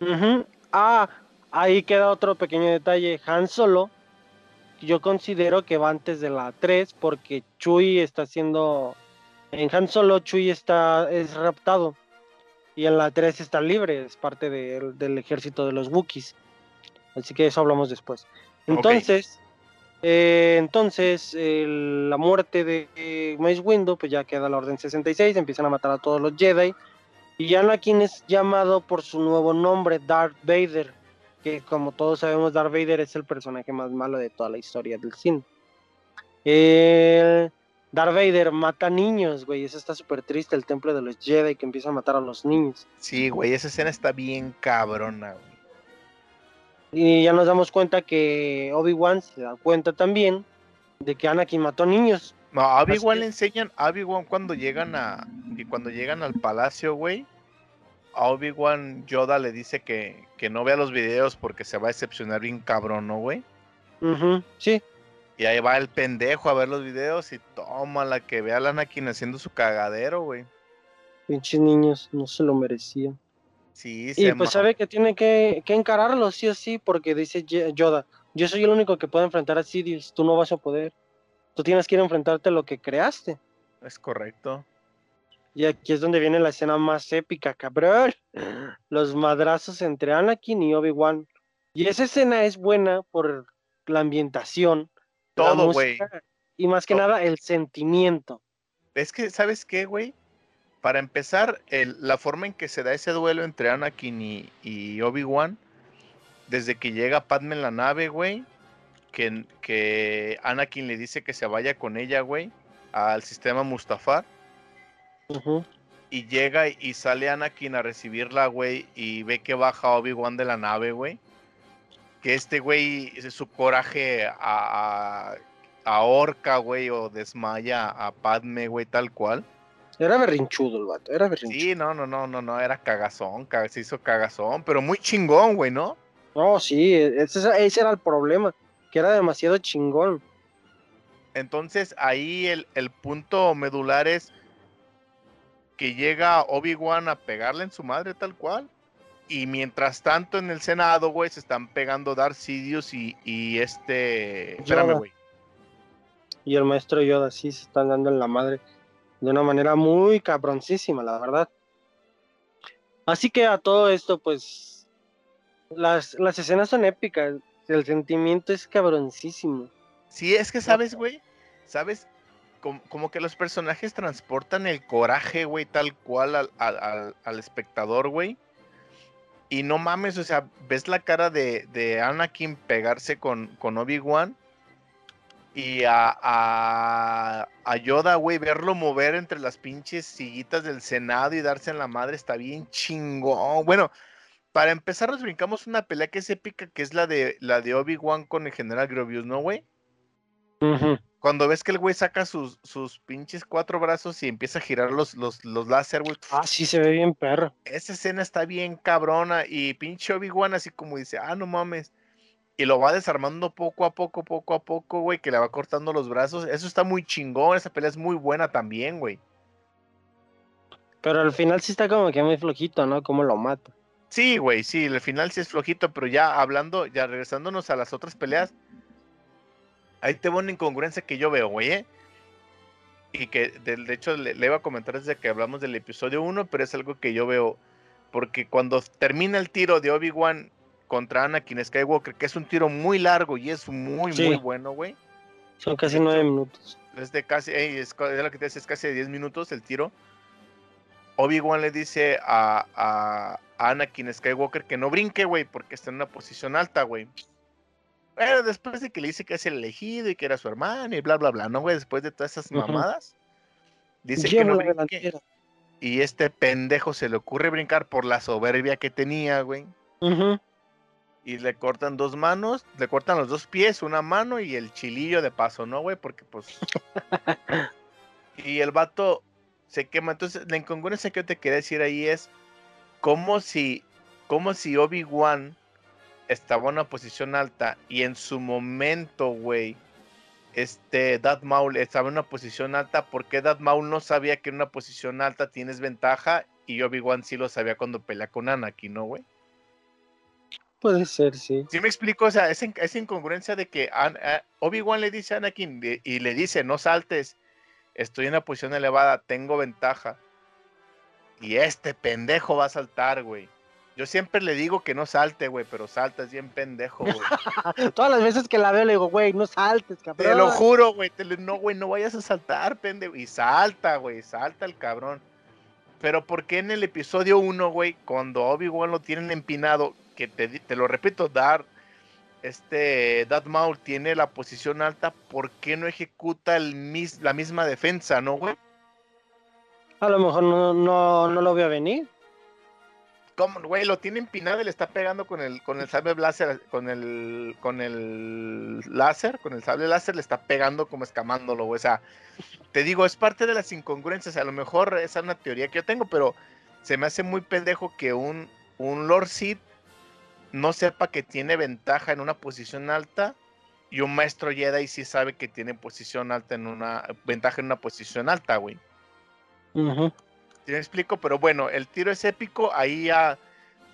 Ujú. Ah, ahí queda otro pequeño detalle. Han Solo, yo considero que va antes de la 3 porque Chuy está siendo... En Han Solo Chuy está, es raptado y en la 3 está libre, es parte del- del ejército de los Wookiees. Así que eso hablamos después. Entonces, eh, entonces la muerte de eh, Mace Windu, pues ya queda la Orden 66, empiezan a matar a todos los Jedi. Y Anakin es llamado por su nuevo nombre, Darth Vader, que como todos sabemos, Darth Vader es el personaje más malo de toda la historia del cine. Darth Vader mata niños, güey, eso está súper triste, el templo de los Jedi que empieza a matar a los niños. Sí, güey, esa escena está bien cabrona, güey. Y ya nos damos cuenta que Obi-Wan se da cuenta también de que Anakin mató niños. No, a Obi-Wan que- le enseñan, a Obi-Wan cuando llegan a, y cuando llegan al palacio, güey, a Obi-Wan Yoda le dice que, que no vea los videos porque se va a decepcionar bien cabrón, ¿no, güey? Sí, Y ahí va el pendejo a ver los videos y toma la que vea a Anakin haciendo su cagadero, güey. pinches niños, no se lo merecían. Sí, Y pues ma- sabe que tiene que, que encararlo sí o sí, porque dice Yoda, yo soy el único que puede enfrentar a Sidious, tú no vas a poder. Tú tienes que ir a enfrentarte a lo que creaste. Es correcto. Y aquí es donde viene la escena más épica, cabrón. Los madrazos entre Anakin y Obi-Wan. Y esa escena es buena por la ambientación, Todo, güey. y más que Todo. nada el sentimiento. Es que, ¿sabes qué, güey? Para empezar, el- la forma en que se da ese duelo entre Anakin y, y Obi-Wan, desde que llega Padme en la nave, güey, que, que Anakin le dice que se vaya con ella, güey, al sistema Mustafar, y llega y sale Anakin a recibirla, güey, y ve que baja Obi-Wan de la nave, güey. Que este güey, su coraje a, a- ahorca, güey, o desmaya a Padme, güey, tal cual. Era berrinchudo el vato, era berrinchudo. Sí, no, no, no, no, no, era cagazón, ca- se hizo cagazón, pero muy chingón, güey, ¿no? No, sí, ese, ese era el problema, que era demasiado chingón. Entonces ahí el, el punto medular es que llega Obi-Wan a pegarle en su madre tal cual. Y mientras tanto en el Senado, güey, se están pegando Darth Sidious y, y este... Espérame, güey. Y el maestro Yoda sí se están dando en la madre de una manera muy cabroncísima, la verdad. Así que a todo esto, pues, las, las escenas son épicas, el sentimiento es cabroncísimo. Sí, es que sabes, güey, sabes, como, como que los personajes transportan el coraje, güey, tal cual al, al- al- espectador, güey. Y no mames, o sea, ves la cara de, de Anakin pegarse con, con Obi-Wan. Y a, a, a Yoda, güey, verlo mover entre las pinches sillitas del Senado y darse en la madre está bien chingón. Bueno, para empezar nos brincamos una pelea que es épica, que es la de, la de Obi-Wan con el General Grovius, ¿no, güey? Cuando ves que el güey saca sus, sus pinches cuatro brazos y empieza a girar los, los, los láser, güey. Ah, sí, se ve bien perro. Esa escena está bien cabrona. Y pinche Obi-Wan así como dice, ah, no mames. Y lo va desarmando poco a poco, poco a poco, güey, que le va cortando los brazos. Eso está muy chingón. Esa pelea es muy buena también, güey. Pero al final sí está como que muy flojito, ¿no? Cómo lo mata. Sí, güey, sí, el final sí es flojito, pero ya hablando, ya regresándonos a las otras peleas, ahí te va una incongruencia que yo veo, güey, ¿eh? Y que de, de hecho le, le iba a comentar desde que hablamos del episodio 1, pero es algo que yo veo, porque cuando termina el tiro de Obi-Wan contra Anakin Skywalker, que es un tiro muy largo y es muy, Sí. muy bueno, güey, Son casi nueve minutos. es de casi, es, es lo que te decía, es casi de 10 minutos el tiro. Obi-Wan le dice a, a, a Anakin Skywalker que no brinque, güey, porque está en una posición alta, güey. Pero después de que le dice que es el elegido y que era su hermano y bla, bla, bla, ¿no, güey? Después de todas esas mamadas. Dice que no brinque. Y este pendejo se le ocurre brincar por la soberbia que tenía, güey. Ujú. Y le cortan dos manos, le cortan los dos pies, una mano y el chilillo de paso, ¿no, güey? Porque pues... y el vato se quema. Entonces, la incongruencia que yo te quería decir ahí es como si, como si Obi-Wan estaba en una posición alta y en su momento, güey, este Darth Maul estaba en una posición alta, porque Darth Maul no sabía que en una posición alta tienes ventaja y Obi-Wan sí lo sabía cuando pelea con Anakin, ¿no, güey? Puede ser, sí. Sí me explico, o sea, esa, esa incongruencia de que Obi-Wan le dice a Anakin de- y le dice, no saltes, estoy en una posición elevada, tengo ventaja. Y este pendejo va a saltar, güey. Yo siempre le digo que no salte, güey, pero saltas bien pendejo, güey. Todas las veces que la veo le digo, güey, no saltes, cabrón. Te lo juro, güey. No, güey, no vayas a saltar, pendejo. Y salta, güey, salta el cabrón. Pero ¿por qué en el episodio 1, güey, cuando Obi-Wan lo tienen empinado, que te, te lo repito, Dar, este, Darth Maul tiene la posición alta, ¿por qué no ejecuta el mis, la misma defensa, no, güey? A lo mejor no, no, no lo a venir. ¿Cómo, güey? Lo tiene empinado y le está pegando con el, con el sable láser, con el, con el láser, con el sable láser, le está pegando como escamándolo, güey. O sea, te digo, es parte de las incongruencias. A lo mejor esa es una teoría que yo tengo, pero se me hace muy pendejo que un, un Lord Sith no sepa que tiene ventaja en una posición alta y un maestro Jedi sí sabe que tiene posición alta en una ventaja en una posición alta, güey. Ujú. ¿Sí me explico? Pero bueno, el tiro es épico. Ahí ya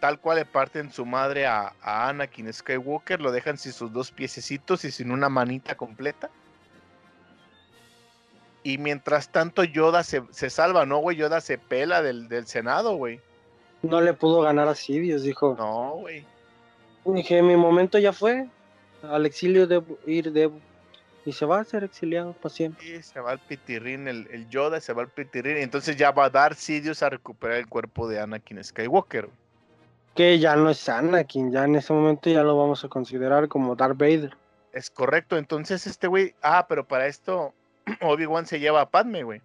tal cual le parten su madre a, a Anakin Skywalker. Lo dejan sin sus dos piececitos y sin una manita completa. Y mientras tanto Yoda se, se salva, ¿no, güey? Yoda se pela del, del Senado, güey. No le pudo ganar a Sidious, dijo. No, güey. Dije, mi momento ya fue. Al exilio debo ir, debo. Y se va a ser exiliado para siempre. Sí, se va al pitirrín, el, el Yoda se va al pitirrín. Y entonces ya va a dar Sidious a recuperar el cuerpo de Anakin Skywalker. Que ya no es Anakin, ya en ese momento ya lo vamos a considerar como Darth Vader. Es correcto. Entonces este güey... Ah, pero para esto Obi-Wan se lleva a Padme, güey.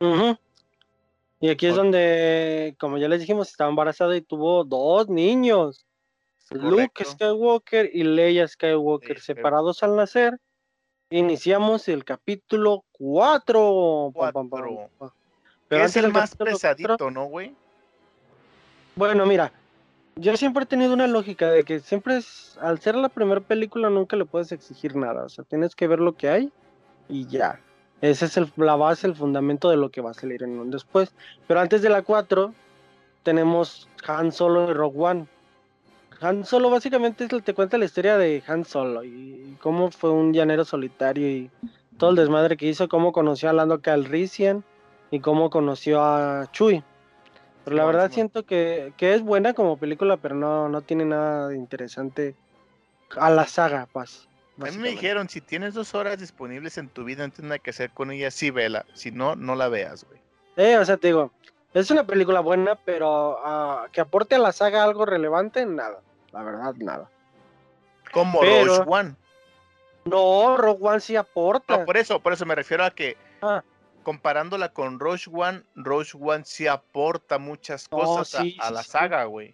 Ujú. Y aquí es donde, como ya les dijimos, estaba embarazada y tuvo dos niños. Luke. Skywalker y Leia Skywalker, Sí, separados al nacer. iniciamos el capítulo 4. Cuatro. Que es el más pesadito, ¿no, güey? Bueno, mira, yo siempre he tenido una lógica de que siempre es, al ser la primera película nunca le puedes exigir nada, o sea, tienes que ver lo que hay y ya. Esa es el- la base, el fundamento de lo que va a salir en un después. Pero antes de la 4 tenemos Han Solo y Rogue One. Han Solo básicamente te cuenta la historia de Han Solo y, cómo fue un llanero solitario y todo el desmadre que hizo, cómo conoció a Lando Calrissian y cómo conoció a Chewie. Pero la verdad siento que, que es buena como película, pero no, no tiene nada de interesante a la saga, pues. A mí me dijeron, si tienes dos horas disponibles en tu vida, no tienes nada que hacer con ella, sí vela. Si no, no la veas, güey. Eh, o sea, te digo, es una película buena, pero ah, que aporte a la saga algo relevante, nada. La verdad, nada. Como Pero- Rogue One. No, Rogue One sí aporta. No, por eso, por eso me refiero a que Ah. comparándola con Rogue One, Rogue One sí aporta muchas cosas a- sí, a, sí, la sí. saga, güey.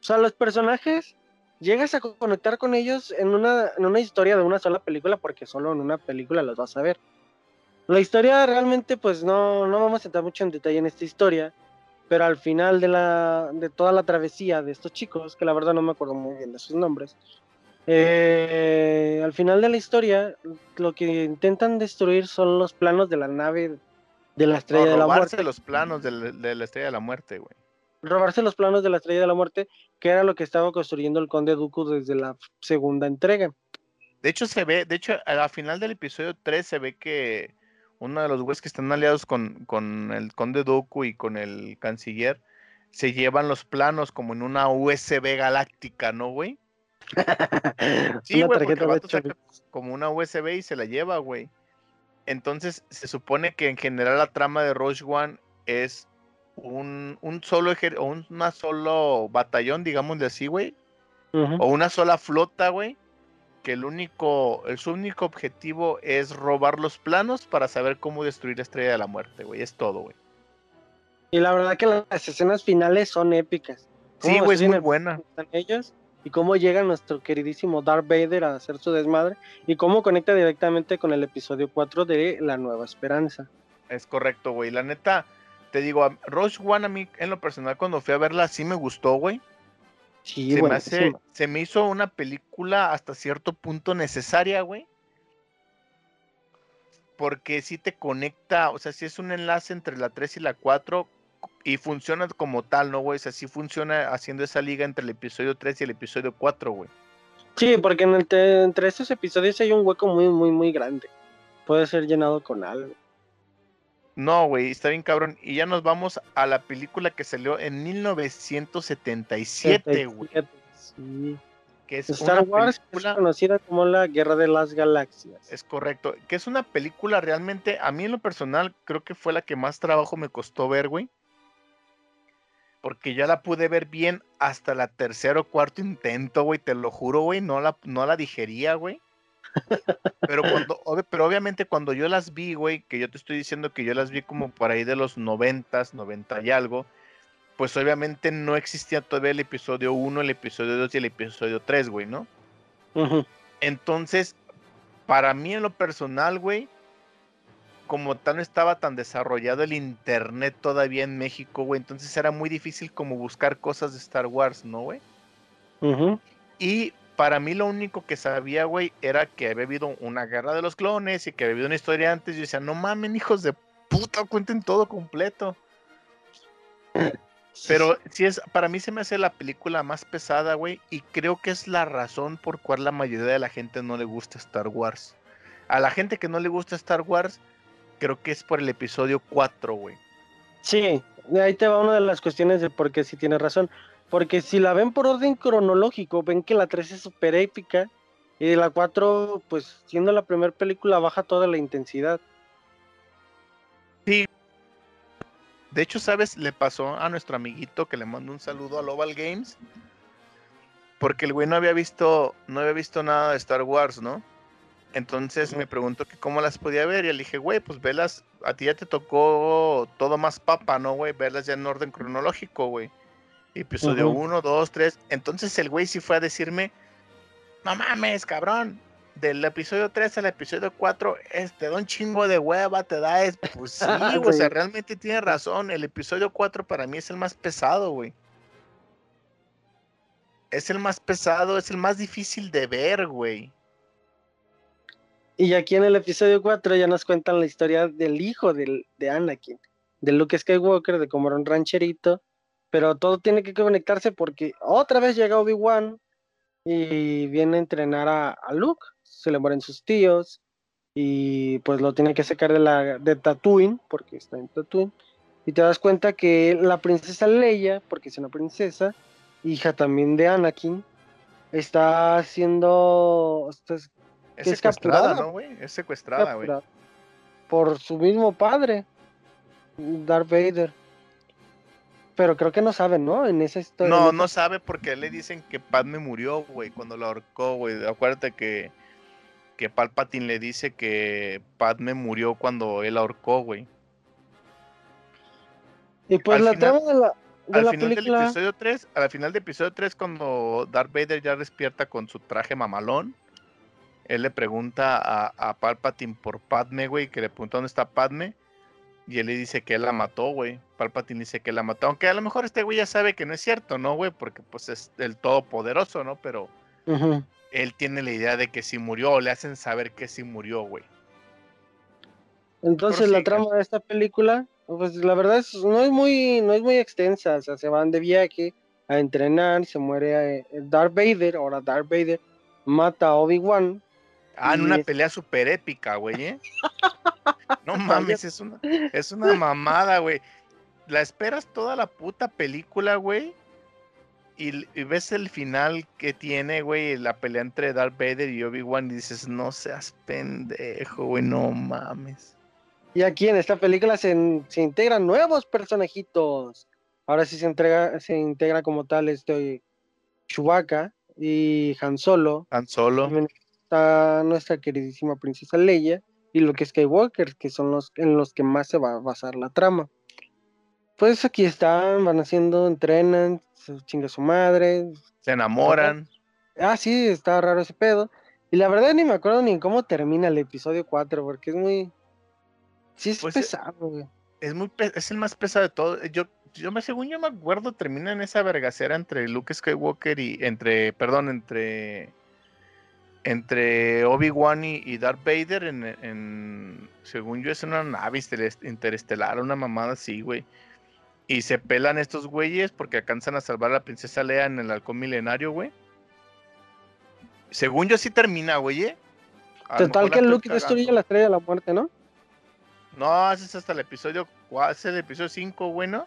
O sea, los personajes, llegas a co- conectar con ellos en una, en una historia de una sola película, porque solo en una película los vas a ver. La historia realmente, pues no, no vamos a entrar mucho en detalle en esta historia, pero al final de, la, de toda la travesía de estos chicos, que la verdad no me acuerdo muy bien de sus nombres, eh, al final de la historia, lo que intentan destruir son los planos de la nave de la No, estrella de la robarse muerte. los planos de la, de la estrella de la muerte, güey. robarse los planos de la Estrella de la Muerte, que era lo que estaba construyendo el Conde Dooku desde la segunda entrega. De hecho, se ve, de hecho, a la final del episodio 3 se ve que uno de los güeyes que están aliados con, con el Conde Dooku y con el canciller se llevan los planos como en una USB galáctica, ¿no, güey? Sí, Una güey, porque tarjeta el de vato 8 saca como una USB y se la lleva, güey. Entonces, se supone que en general la trama de Rogue One es un, un solo ejer- o un- una solo batallón, digámosle así, güey, o una sola flota, güey, que el único, el, su único objetivo es robar los planos para saber cómo destruir la Estrella de la Muerte, güey. Es todo, güey. Y la verdad que las escenas finales son épicas. Sí, güey, es muy buena. ellos y cómo llega nuestro queridísimo Darth Vader a hacer su desmadre y cómo conecta directamente con el episodio 4 de La Nueva Esperanza. Es correcto, güey. La neta, te digo, Rogue One a mí, en lo personal, cuando fui a verla, sí me gustó, güey. Sí, se, me se hizo una película hasta cierto punto necesaria, güey. Porque sí te conecta, o sea, sí es un enlace entre la 3 y la 4 y funciona como tal, ¿no, güey? O sea, sí funciona haciendo esa liga entre el episodio 3 y el episodio 4, güey. Sí, porque en el entre estos episodios hay un hueco muy, muy, muy grande. Puede ser llenado con algo. No, güey, está bien cabrón. Y ya nos vamos a la película que salió en 1977, güey. 77, Sí. Que es Star una Wars película... es conocida como la Guerra de las Galaxias. Es correcto. Que es una película realmente, a mí en lo personal, creo que fue la que más trabajo me costó ver, güey. Porque ya la pude ver bien hasta la tercero o cuarto intento, güey, te lo juro, güey, no la, no la digería, güey. Pero, cuando, pero obviamente cuando yo las vi, güey, que yo te estoy diciendo que yo las vi como por ahí de los noventas, noventa y algo, pues obviamente no existía todavía el episodio 1, el episodio 2 y el episodio 3, güey, ¿no? Entonces, para mí en lo personal, güey, como tal no estaba tan desarrollado el internet todavía en México, güey, entonces era muy difícil como buscar cosas de Star Wars, ¿no, güey? Y para mí lo único que sabía, güey, era que había habido una guerra de los clones y que había habido una historia antes. Yo decía, no mamen, hijos de puta, cuenten todo completo. Pero sí es, para mí se me hace la película más pesada, güey, y creo que es la razón por cual la mayoría de la gente no le gusta Star Wars. A la gente que no le gusta Star Wars, creo que es por el episodio 4, güey. Sí, ahí te va una de las cuestiones de por qué sí tienes razón. Porque si la ven por orden cronológico, ven que la 3 es súper épica y la 4, pues siendo la primera película, baja toda la intensidad. De hecho, ¿sabes? Le pasó a nuestro amiguito que le mando un saludo a Global Games. Porque el güey no había visto, no había visto nada de Star Wars, ¿no? Entonces me preguntó que cómo las podía ver. Y le dije, güey, pues velas, a ti ya te tocó todo más papa, ¿no, güey? Verlas ya en orden cronológico, güey. Episodio Ujú. 1, 2, 3. Entonces el güey sí fue a decirme, no mames, cabrón. del episodio 3 al episodio 4 es, te da un chingo de hueva, te da es, pues sí, güey, o sea, Sí. realmente tiene razón. El episodio 4 para mí es el más pesado, güey. Es el más pesado, es el más difícil de ver, güey. Y aquí en el episodio 4 ya nos cuentan la historia del hijo del, de Anakin, de Luke Skywalker, de como era un rancherito, pero todo tiene que conectarse porque otra vez llega Obi-Wan y viene a entrenar a, a Luke, se le mueren sus tíos y pues lo tiene que sacar de la de Tatooine, porque está en Tatooine, y te das cuenta que la princesa Leia, porque es una princesa, hija también de Anakin, está siendo... está- Es secuestrada, capturada. ¿no, güey? Es secuestrada, güey. por su mismo padre, Darth Vader. Pero creo que no saben, ¿no? En esa historia. No, no sabe porque le dicen que Padme murió, güey, cuando la ahorcó, güey. Acuérdate que, que Palpatine le dice que Padme murió cuando él ahorcó, güey. Y pues al la final- trama de la, de Al la final del episodio 3, al final del episodio 3, cuando Darth Vader ya despierta con su traje mamalón, él le pregunta a, a Palpatine por Padme, güey, que le pregunta dónde está Padme, y él le dice que él la mató, güey. Palpatine dice que la mató, aunque a lo mejor este güey ya sabe que no es cierto, ¿no, güey? Porque pues es el todopoderoso, ¿no? Pero él tiene la idea de que sí murió, o le hacen saber que sí murió, güey. Entonces la trama de esta película, pues la verdad es, no es muy, no es muy extensa. O sea, se van de viaje a entrenar, se muere eh, Darth Vader, ahora Darth Vader mata a Obi-Wan. Ah, en una es- pelea súper épica, güey, ¿eh? No mames, es una, es una mamada, güey. La esperas toda la puta película, güey. Y, ves el final que tiene, güey, la pelea entre Darth Vader y Obi-Wan y dices, no seas pendejo, güey, no mames. Y aquí en esta película se, se integran nuevos personajitos. Ahora sí se entrega, se integra como tal este Chewbacca y Han Solo. Tan solo. También está nuestra queridísima princesa Leia y Luke Skywalker, que son los en los que más se va a basar la trama. Pues aquí están, van haciendo, entrenan, se chinga su madre. Se enamoran. Ah, sí, está raro ese pedo. Y la verdad ni me acuerdo ni cómo termina el episodio 4, porque es muy... Sí, es Pues, eh, pesado, güey. Es muy pe- es el más pesado de todo. Yo, yo me según yo me acuerdo, termina en esa vergacera entre Luke Skywalker y entre, perdón, entre entre Obi-Wan y, y Darth Vader en, en- según yo es una nave estel- interestelar, una mamada así, güey. Y se pelan estos güeyes porque alcanzan a salvar a la princesa Leia en el halcón milenario, güey. Según yo sí termina, güey. ¿eh? Total que Luke destruye la estrella de la muerte, ¿no? No, es hasta el episodio 4, es el episodio 5, güey, ¿no?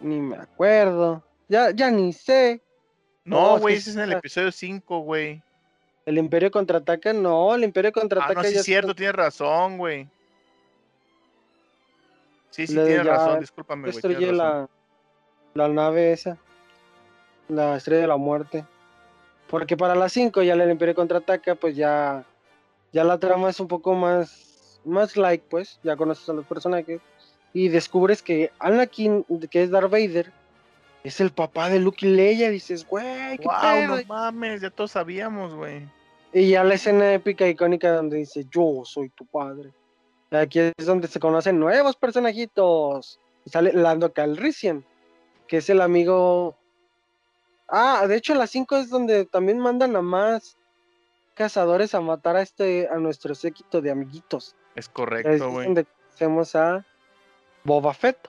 Ni me acuerdo. Ya, ya ni sé. No, No, es güey, ese es en el episodio 5, güey. El Imperio contraataca, no, el Imperio Ah, contraataca no, sí ya es cierto, tienes razón, güey. Sí, sí, Le- tienes razón, discúlpame, güey. destruye la, la nave esa, la estrella de la muerte. Porque para las 5 ya el Imperio contraataca, pues ya, ya la trama es un poco más, más like, pues, ya conoces a los personajes y descubres que Anakin, que es Darth Vader, es el papá de Luke y Leia, dices, güey, qué Wow, pedo?". no mames, ya todos sabíamos, güey. Y ya la escena épica icónica donde dice, yo soy tu padre. Aquí es donde se conocen nuevos personajitos. Y sale Lando Calrissian, que es el amigo... Ah, de hecho la 5 es donde también mandan a más cazadores a matar a este a nuestro séquito de amiguitos. Es Es correcto, güey. donde conocemos a Boba Fett.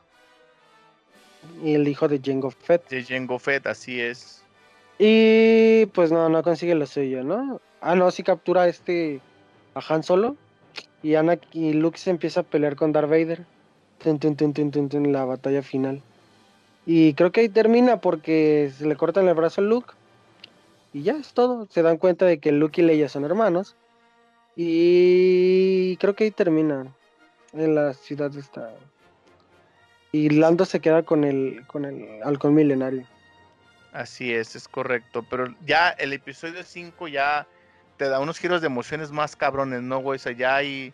Y el hijo de Jango Fett. De Jango Fett, así es. Y pues no, no consigue lo suyo, ¿no? Ah, no, sí captura a este a Han Solo. Y Ana y Luke se empieza a pelear con Darth Vader. Tun, tun, tun, tun, tun, tun, la batalla final. Y creo que ahí termina porque se le cortan el brazo a Luke. Y ya es todo. Se dan cuenta de que Luke y Leia son hermanos. Y creo que ahí termina. En la ciudad esta. Y Lando se queda con el, con el halcón milenario. Así es, es correcto. Pero ya el episodio 5 ya te da unos giros de emociones más cabrones, ¿no, güey? O sea, ya hay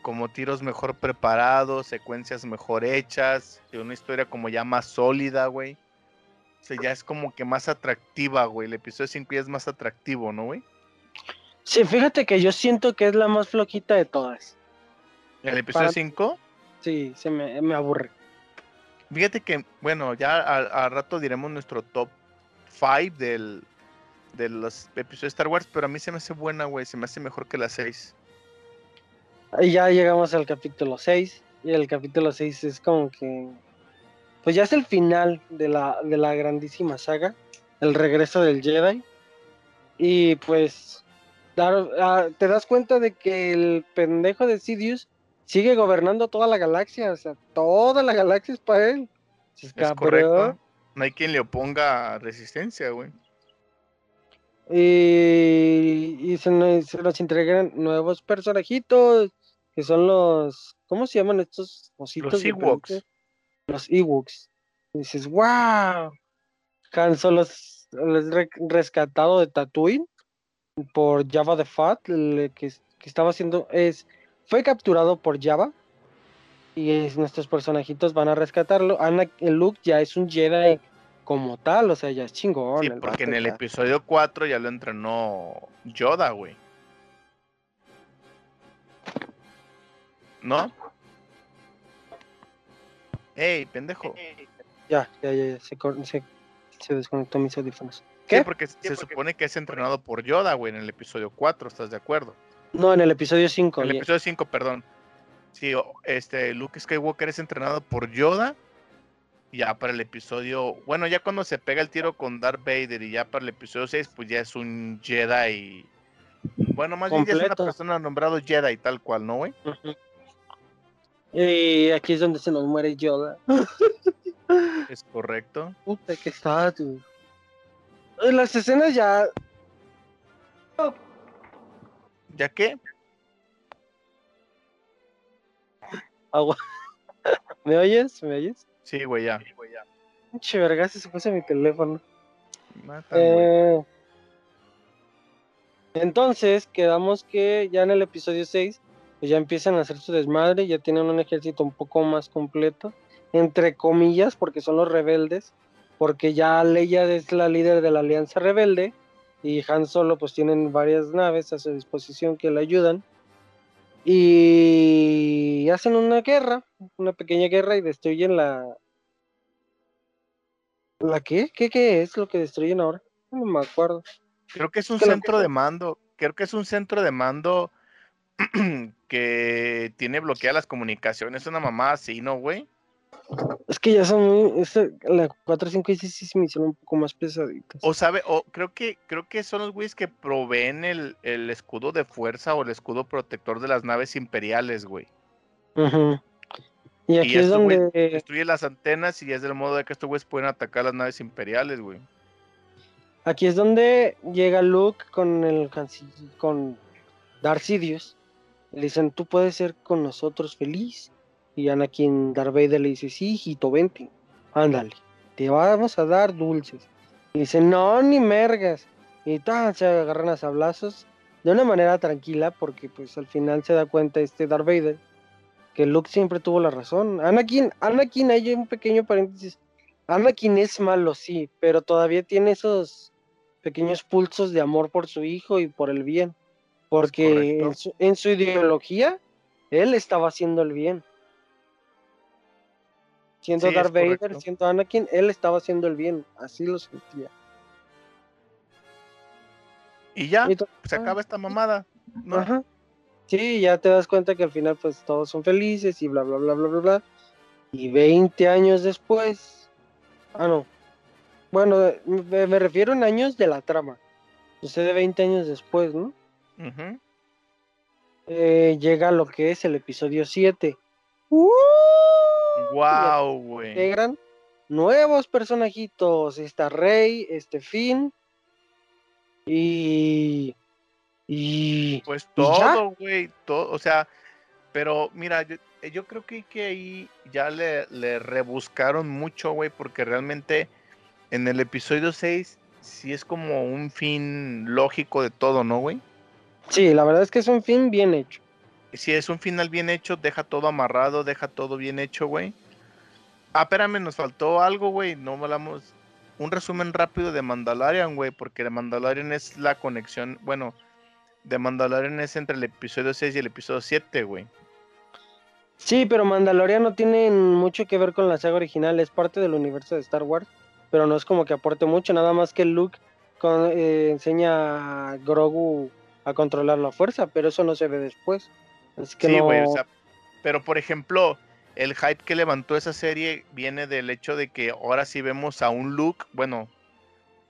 como tiros mejor preparados, secuencias mejor hechas, y una historia como ya más sólida, güey. O sea, ya es como que más atractiva, güey. El episodio 5 ya es más atractivo, ¿no, güey? Sí, fíjate que yo siento que es la más flojita de todas. El episodio Para- 5, Sí, se me, me aburre. Fíjate que, bueno, ya al, rato diremos nuestro top 5 del, de los episodios de Star Wars, pero a mí se me hace buena, güey. Se me hace mejor que la 6. Y ya llegamos al capítulo 6. Y el capítulo 6 es como que. Pues ya es el final de la, de la grandísima saga. El regreso del Jedi. Y pues. ah, te das cuenta de que el pendejo de Sidious sigue gobernando toda la galaxia. O sea, toda la galaxia es para él. Es correcto. No hay quien le oponga resistencia, güey. Y, y se, nos, se nos entregan nuevos personajitos, que son los, ¿cómo se llaman estos ositos? de Ewoks. Los Ewoks. Y dices, wow. Han Solo re- rescatado de Tatooine por Java the Fat, el que, que estaba haciendo, es, fue capturado por Java. Y es- nuestros personajitos van a rescatarlo. Ana, Luke ya es un Jedi como tal, o sea, ya es chingón. Sí, el porque en el ya. episodio 4 ya lo entrenó Yoda, güey. ¿No? Ey, pendejo. Ya, ya, ya, ya, se, cor- se, se desconectó mis audífonos. Sí, ¿Qué? porque se supone que es entrenado por Yoda, güey, en el episodio 4, ¿estás de acuerdo? No, en el episodio 5. En el episodio 5, perdón. Sí, este, Luke Skywalker es entrenado por Yoda. Ya para el episodio, bueno, ya cuando se pega el tiro con Darth Vader y ya para el episodio 6, pues ya es un Jedi. Bueno, más bien ya es una persona nombrado Jedi, tal cual, ¿no, güey? Y aquí es donde se nos muere Yoda. Es correcto. Puta, que está, tú. Las escenas ya. ¿Ya qué? Agua. ¿Me oyes? ¿Me oyes? Sí, güey, ya. Pinche vergas, se puso mi teléfono. Güey. Eh, entonces, quedamos que ya en el episodio 6, pues ya empiezan a hacer su desmadre, ya tienen un ejército un poco más completo, entre comillas, porque son los rebeldes, porque ya Leia es la líder de la Alianza Rebelde y Han Solo pues tienen varias naves a su disposición que le ayudan y hacen una guerra, una pequeña guerra y destruyen la... ¿La qué? ¿Qué, qué es lo que destruyen ahora? No me acuerdo. Creo que es un que centro de mando. Creo que es un centro de mando que tiene bloqueadas las comunicaciones. Una mamá así, ¿no, güey? Es que ya son muy. ese- la 4, 5 y 6 sí se me hicieron un poco más pesaditas. O sabe, o creo que creo que son los güeyes que proveen el, el escudo de fuerza o el escudo protector de las naves imperiales, güey. Y aquí y es donde. destruye las antenas y es del modo de que estos güeyes pueden atacar las naves imperiales, güey. Aquí es donde llega Luke con el con Darth Sidious. Le dicen, tú puedes ser con nosotros feliz. Y Anakin Darth Vader le dice, sí, hijito, vente. Ándale, te vamos a dar dulces. Y dice, no, ni mergas. Y tan, se agarran a sablazos de una manera tranquila porque pues al final se da cuenta este Darth Vader que Luke siempre tuvo la razón. Anakin, Anakin, hay un pequeño paréntesis. Anakin es malo, sí, pero todavía tiene esos pequeños pulsos de amor por su hijo y por el bien. Porque correcto. en su, en su ideología, él estaba haciendo el bien. Siendo Sí, Darth Vader, correcto. siendo Anakin, él estaba haciendo el bien. Así lo sentía. Y ya, se acaba esta mamada. ¿no? Ajá. Sí, ya te das cuenta que al final pues todos son felices y bla bla bla bla bla bla. Y 20 años después. Ah, no. Bueno, me, me refiero en años de la trama. Sucede 20 años después, ¿no? Eh, llega lo que es el episodio 7. ¡Uh! Guau, güey. Integran nuevos personajitos. Está Rey, este Finn. Y. Y. Pues todo, güey, todo, o sea, pero mira, yo, eh, yo creo que, que ahí ya le, le rebuscaron mucho, güey, porque realmente en el episodio 6 sí es como un fin lógico de todo, ¿no, güey? Sí, la verdad es que es un fin bien hecho. Si es un final bien hecho, deja todo amarrado, deja todo bien hecho, güey. Ah, espérame, nos faltó algo, güey, no hablamos un resumen rápido de Mandalorian, güey, porque de Mandalorian es la conexión, bueno, de Mandalorian es entre el episodio 6 y el episodio 7, güey. Sí, pero Mandalorian no tiene mucho que ver con la saga original, es parte del universo de Star Wars, pero no es como que aporte mucho, nada más que Luke eh, enseña a Grogu a controlar la fuerza, pero eso no se ve después. Es que sí, no... güey, o sea, pero por ejemplo, el hype que levantó esa serie viene del hecho de que ahora sí vemos a un Luke, bueno,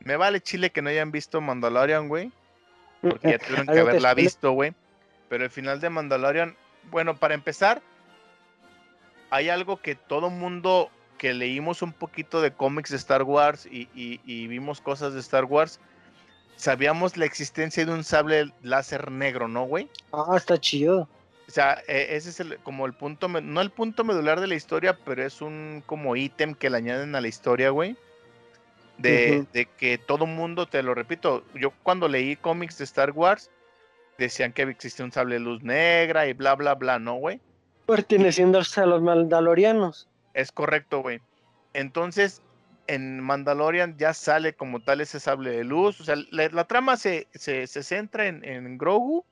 me vale chile que no hayan visto Mandalorian, güey, porque ya tuvieron que haberla visto, güey. Pero el final de Mandalorian, bueno, para empezar, hay algo que todo mundo que leímos un poquito de cómics de Star Wars y, y- y vimos cosas de Star Wars, sabíamos la existencia de un sable láser negro, ¿no, güey? Ah, está chido. O sea, e- ese es el, como el punto, no el punto medular de la historia, pero es un como ítem que le añaden a la historia, güey. De, de que todo mundo, te lo repito, yo cuando leí cómics de Star Wars, decían que existía un sable de luz negra y bla, bla, bla, ¿no, güey? Perteneciendo a los Mandalorianos. Es correcto, güey. Entonces, en Mandalorian ya sale como tal ese sable de luz. O sea, la, la trama se, se- se centra en, en Grogu,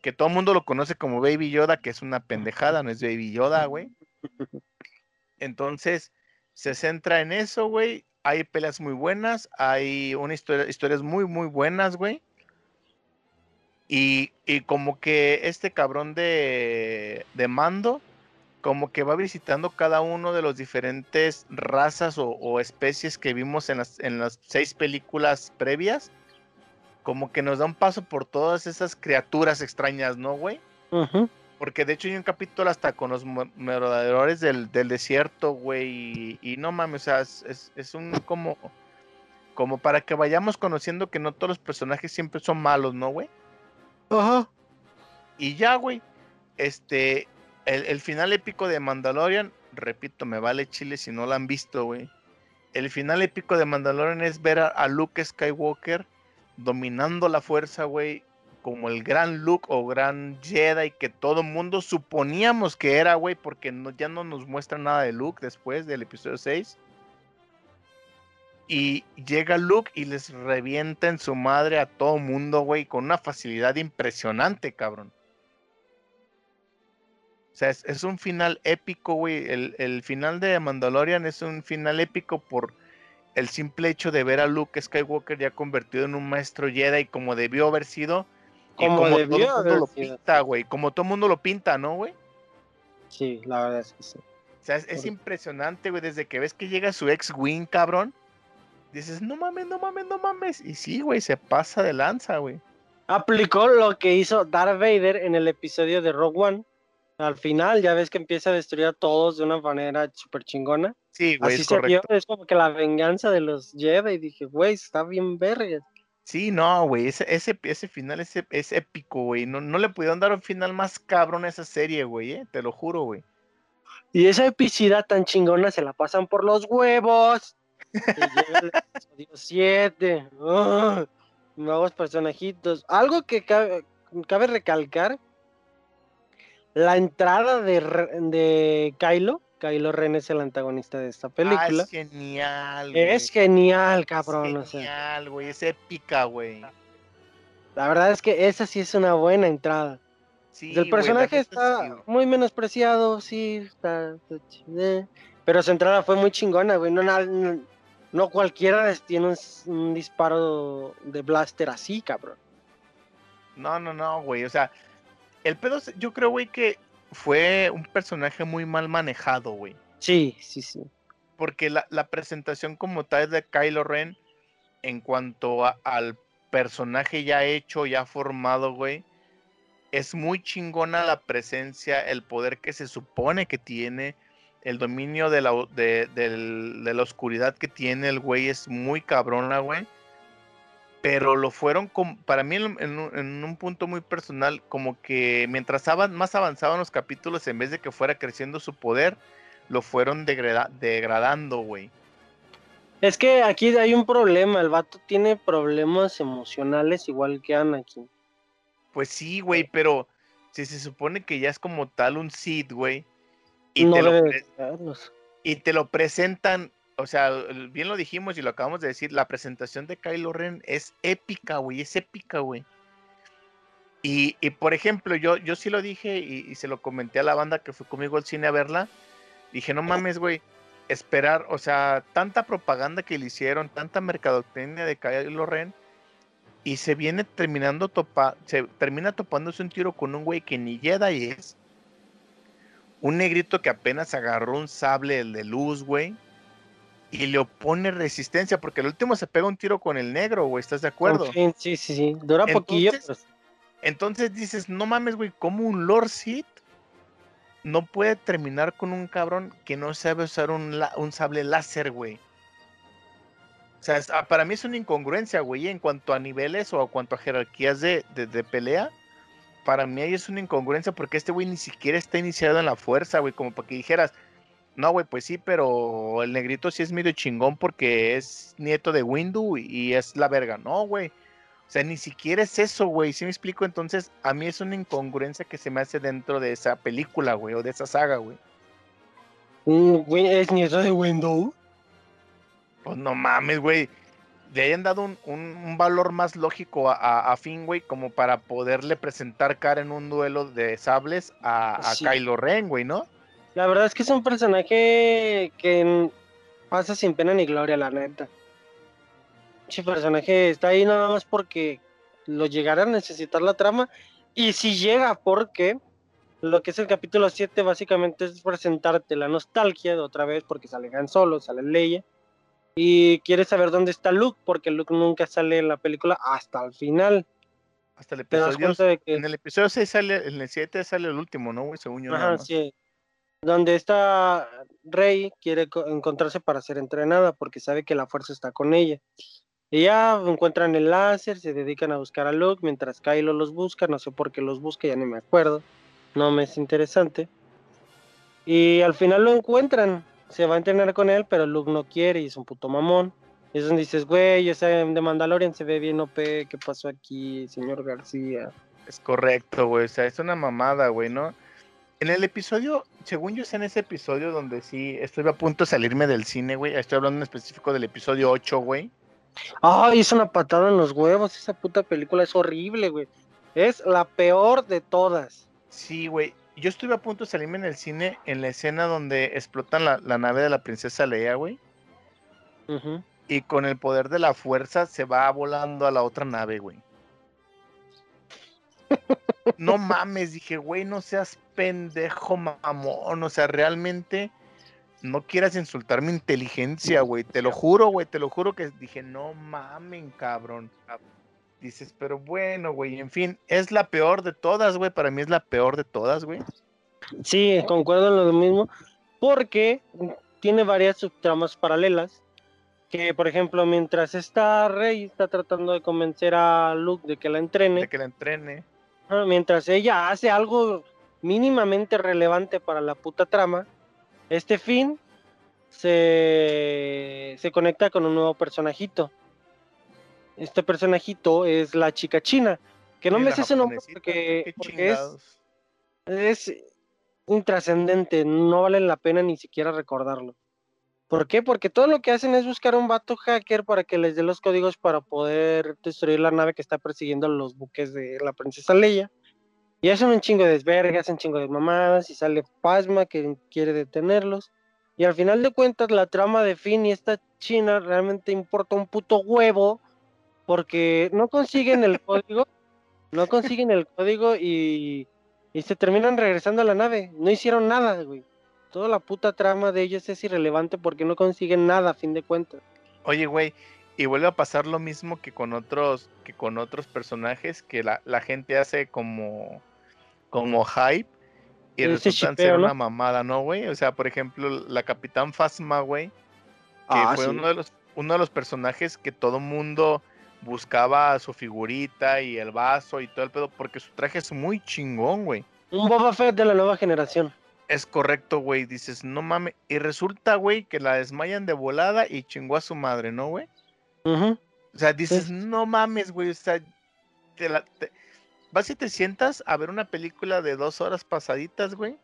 que todo el mundo lo conoce como Baby Yoda, que es una pendejada, no es Baby Yoda, güey. Entonces, se centra en eso, güey. Hay peleas muy buenas, hay una historia, historias muy, muy buenas, güey. Y, y como que este cabrón de, de mando, como que va visitando cada uno de los diferentes razas o, o especies que vimos en las, en las seis películas previas. Como que nos da un paso por todas esas criaturas extrañas, ¿no, güey? Porque de hecho hay un capítulo hasta con los merodeadores del, del desierto, güey. Y, y no mames, o sea, es, es- un como. Como para que vayamos conociendo que no todos los personajes siempre son malos, ¿no, güey? Ajá. Y ya, güey. Este. El, el final épico de Mandalorian, repito, me vale chile si no lo han visto, güey. El final épico de Mandalorian es ver a, a Luke Skywalker dominando la fuerza, güey. Como el gran Luke o gran Jedi que todo mundo suponíamos que era, güey, porque no, ya no nos muestra nada de Luke después del episodio 6. Y llega Luke y les revienta en su madre a todo mundo, güey, con una facilidad impresionante, cabrón. O sea, es, es un final épico, güey. El, el final de Mandalorian es un final épico por el simple hecho de ver a Luke Skywalker ya convertido en un maestro Jedi como debió haber sido. Y Como como, debió todo el mundo haber lo sido. pinta, güey. Como todo el mundo lo pinta, ¿no, güey? Sí, la verdad es que sí. O sea, es, es impresionante, güey. Desde que ves que llega su ex-wing, cabrón. Dices, no mames, no mames, no mames. Y sí, güey, se pasa de lanza, güey. Aplicó lo que hizo Darth Vader en el episodio de Rogue One. Al final, ya ves que empieza a destruir a todos de una manera súper chingona. Sí, güey, Así es se vio, correcto. es como que la venganza de los Jedi. Y dije, güey, está bien verga. Sí, no, güey, ese, ese, ese final es, épico, güey. No, no le pudieron dar un final más cabrón a esa serie, güey, eh. Te lo juro, güey. Y esa epicidad tan chingona se la pasan por los huevos. El episodio 7. ¡ah! Nuevos personajitos. Algo que cabe, cabe recalcar. La entrada de, de Kylo. Kylo Ren es el antagonista de esta Ah, película. es genial, güey. es genial, Es cabrón. o sea, genial, güey. Es épica, güey. la verdad es que esa sí es una buena entrada. Sí, el personaje está muy menospreciado, sí, está, está chido, pero su entrada fue muy chingona, güey. No, no, no cualquiera tiene un, un disparo de blaster así, cabrón. No, no, no, güey. O sea, el pedo, yo creo, güey, que fue un personaje muy mal manejado, güey. Sí, sí, sí. Porque la, la presentación como tal de Kylo Ren, en cuanto a- al personaje ya hecho, ya formado, güey, es muy chingona la presencia, el poder que se supone que tiene, el dominio de la, de, de la oscuridad que tiene el güey es muy cabrona, güey. Pero lo fueron, para mí en, en un, punto muy personal, como que mientras más avanzaban los capítulos, en vez de que fuera creciendo su poder, lo fueron degrada- degradando, güey. Es que aquí hay un problema, el vato tiene problemas emocionales igual que Anakin. Pues sí, güey, pero si se supone que ya es como tal un Sith, güey, no te lo y te lo presentan, o sea, bien lo dijimos y lo acabamos de decir, la presentación de Kylo Ren es épica, güey, es épica, güey. Y, y, por ejemplo, yo, yo sí lo dije y, y se lo comenté a la banda que fue conmigo al cine a verla. Dije, no mames, güey, esperar, o sea, tanta propaganda que le hicieron, tanta mercadotecnia de Kylo Ren, y se viene terminando topa, se termina topándose un tiro con un güey que ni Jedi es. Un negrito que apenas agarró un sable, el de luz, güey. Y le opone resistencia, porque el último se pega un tiro con el negro, güey, ¿estás de acuerdo? Sí, sí, sí. Dura poquillo, pero Entonces- dices, no mames, güey, ¿cómo un Lord Sith no puede terminar con un cabrón que no sabe usar un, un sable láser, güey? O sea, es- ah, para mí es una incongruencia, güey, en cuanto a niveles o a cuanto a jerarquías de, de- de pelea. Para mí ahí es una incongruencia porque este güey ni siquiera está iniciado en la fuerza, güey, como para que dijeras, no, güey, pues sí, pero el negrito sí es medio chingón porque es nieto de Windu y, es la verga. No, güey. O sea, ni siquiera es eso, güey. ¿Sí me explico? Entonces, a mí es una incongruencia que se me hace dentro de esa película, güey, o de esa saga, güey. Es nieto de Windows. Pues no mames, güey. Le hayan dado un, un- un valor más lógico a, a, a Finn, güey, como para poderle presentar cara en un duelo de sables a, a Sí. Kylo Ren, güey, ¿no? La verdad es que es un personaje que pasa sin pena ni gloria, la neta. Ese personaje está ahí nada más porque lo llegará a necesitar la trama. Y si llega, porque lo que es el capítulo 7 básicamente es presentarte la nostalgia de otra vez, porque sale Han Solo, sale Leia. Y quieres saber dónde está Luke, porque Luke nunca sale en la película hasta el final. Hasta el episodio. que En el episodio 6 sale, en el 7 sale el último, ¿no, güey? Según yo. Ajá, sí. Donde esta Rey quiere co- encontrarse para ser entrenada porque sabe que la fuerza está con ella. Y ya encuentran el láser, se dedican a buscar a Luke mientras Kylo los busca, no sé por qué los busca, ya ni me acuerdo. No me es interesante. Y al final lo encuentran, se va a entrenar con él, pero Luke no quiere y es un puto mamón. Y es donde dices, güey, ese de Mandalorian se ve bien OP, ¿qué pasó aquí, señor García? Es correcto, güey. O sea, es una mamada, güey, ¿no? En el episodio, según yo sé en ese episodio donde sí estuve a punto de salirme del cine, güey. Estoy hablando en específico del episodio 8, güey. Ay, es una patada en los huevos. Esa puta película es horrible, güey. Es la peor de todas. Sí, güey. Yo estuve a punto de salirme en el cine en la escena donde explotan la, la nave de la princesa Leia, güey. Ujú. Y con el poder de la fuerza se va volando a la otra nave, güey. No mames, dije, güey, no seas pendejo, mamón. O sea, realmente no quieras insultar mi inteligencia, güey. Te lo juro, güey, te lo juro que dije, no mamen, cabrón. Dices, pero bueno, güey, en fin, es la peor de todas, güey. Para mí es la peor de todas, güey. Sí, concuerdo en lo mismo. Porque tiene varias subtramas paralelas. Que, por ejemplo, mientras esta Rey está tratando de convencer a Luke de que la entrene, De que la entrene. Mientras ella hace algo mínimamente relevante para la puta trama, este Finn se, se conecta con un nuevo personajito. Este personajito es la chica china, que no me sé su nombre porque, es, es intrascendente, no vale la pena ni siquiera recordarlo. ¿Por qué? Porque todo lo que hacen es buscar un vato hacker para que les dé los códigos para poder destruir la nave que está persiguiendo los buques de la princesa Leia. Y hacen un chingo de desvergas, un chingo de mamadas y sale Pasma que quiere detenerlos. Y al final de cuentas la trama de Finn y esta china realmente importa un puto huevo porque no consiguen el código, no consiguen el código y, y se terminan regresando a la nave. No hicieron nada, güey. Toda la puta trama de ellos es irrelevante porque no consiguen nada a fin de cuentas. Oye, güey, y vuelve a pasar lo mismo que con otros, que con otros personajes que la, la gente hace como, como hype y resultan shipeo, ser ¿no? una mamada, ¿no, güey? O sea, por ejemplo, la Capitán Phasma, güey, que Ah, fue sí. uno de los, uno de los personajes que todo mundo buscaba su figurita y el vaso y todo el pedo, porque su traje es muy chingón, güey. Un Boba Fett de la nueva generación. Es correcto, güey. Dices, no mames. Y resulta, güey, que la desmayan de volada y chingó a su madre, ¿no, güey? Ujú. O sea, dices, Sí. no mames, güey. O sea, te la- te- vas y te sientas a ver una película de dos horas pasaditas, güey.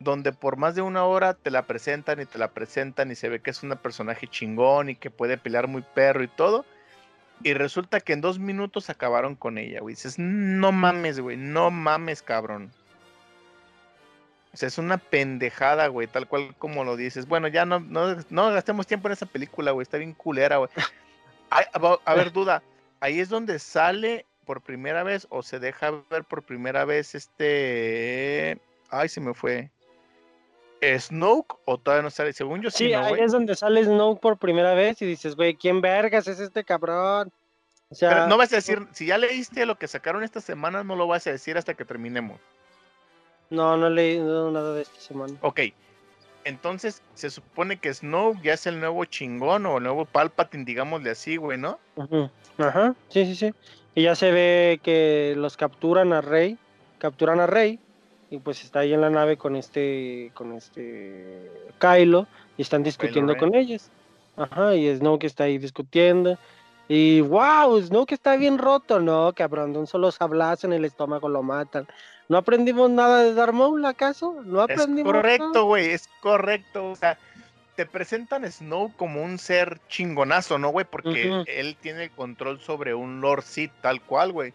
donde por más de una hora te la presentan y te la presentan y se ve que es un personaje chingón y que puede pelear muy perro y todo. Y resulta que en dos minutos acabaron con ella, güey. Dices, no mames, güey, no mames, cabrón. O sea, es una pendejada, güey, tal cual como lo dices. Bueno, ya no, no, no gastemos tiempo en esa película, güey, está bien culera, güey. Ay, a, a ver, duda, ahí es donde sale por primera vez o se deja ver por primera vez este... Ay, se me fue. Snoke o todavía no sale, según yo sí, Sí, ¿no, ahí es donde sale Snoke por primera vez y dices, güey, ¿quién vergas es este cabrón? O sea, Pero no vas a decir, si ya leíste lo que sacaron esta semana, no lo vas a decir hasta que terminemos. No, no he leído nada de esta semana. Ok. Entonces, se supone que Snoke ya es el nuevo chingón o el nuevo Palpatine, digámosle así, güey, ¿no? Ujú, Ajá, sí, sí, sí. Y ya se ve que los capturan a Rey, capturan a Rey y pues está ahí en la nave con este, con este Kylo y están discutiendo con ellos. Ajá, y Snoke está ahí discutiendo. Y wow, Snoke está bien roto, no, cabrón, de un solo sablazo en el estómago lo matan. ¿No aprendimos nada de Darth Maul, acaso? ¿No Es aprendimos correcto, nada? güey, es correcto. O sea, te presentan a Snoke como un ser chingonazo, ¿no, güey? Porque él tiene el control sobre un Lord Sith tal cual, güey.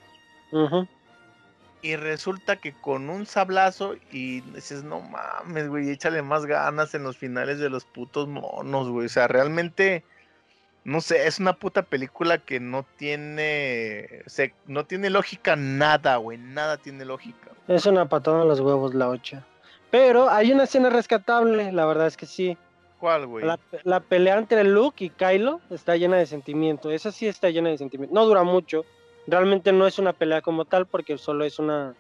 Y resulta que con un sablazo y dices, no mames, güey, échale más ganas en los finales de los putos monos, güey. O sea, realmente, no sé, es una puta película que no tiene, o sea, no tiene lógica nada, güey, nada tiene lógica. Es una patada en los huevos la 8. Pero hay una escena rescatable, la verdad es que sí. ¿Cuál, güey? La, la pelea entre Luke y Kylo está llena de sentimiento. Esa sí está llena de sentimiento. No dura mucho. Realmente no es una pelea como tal porque solo es una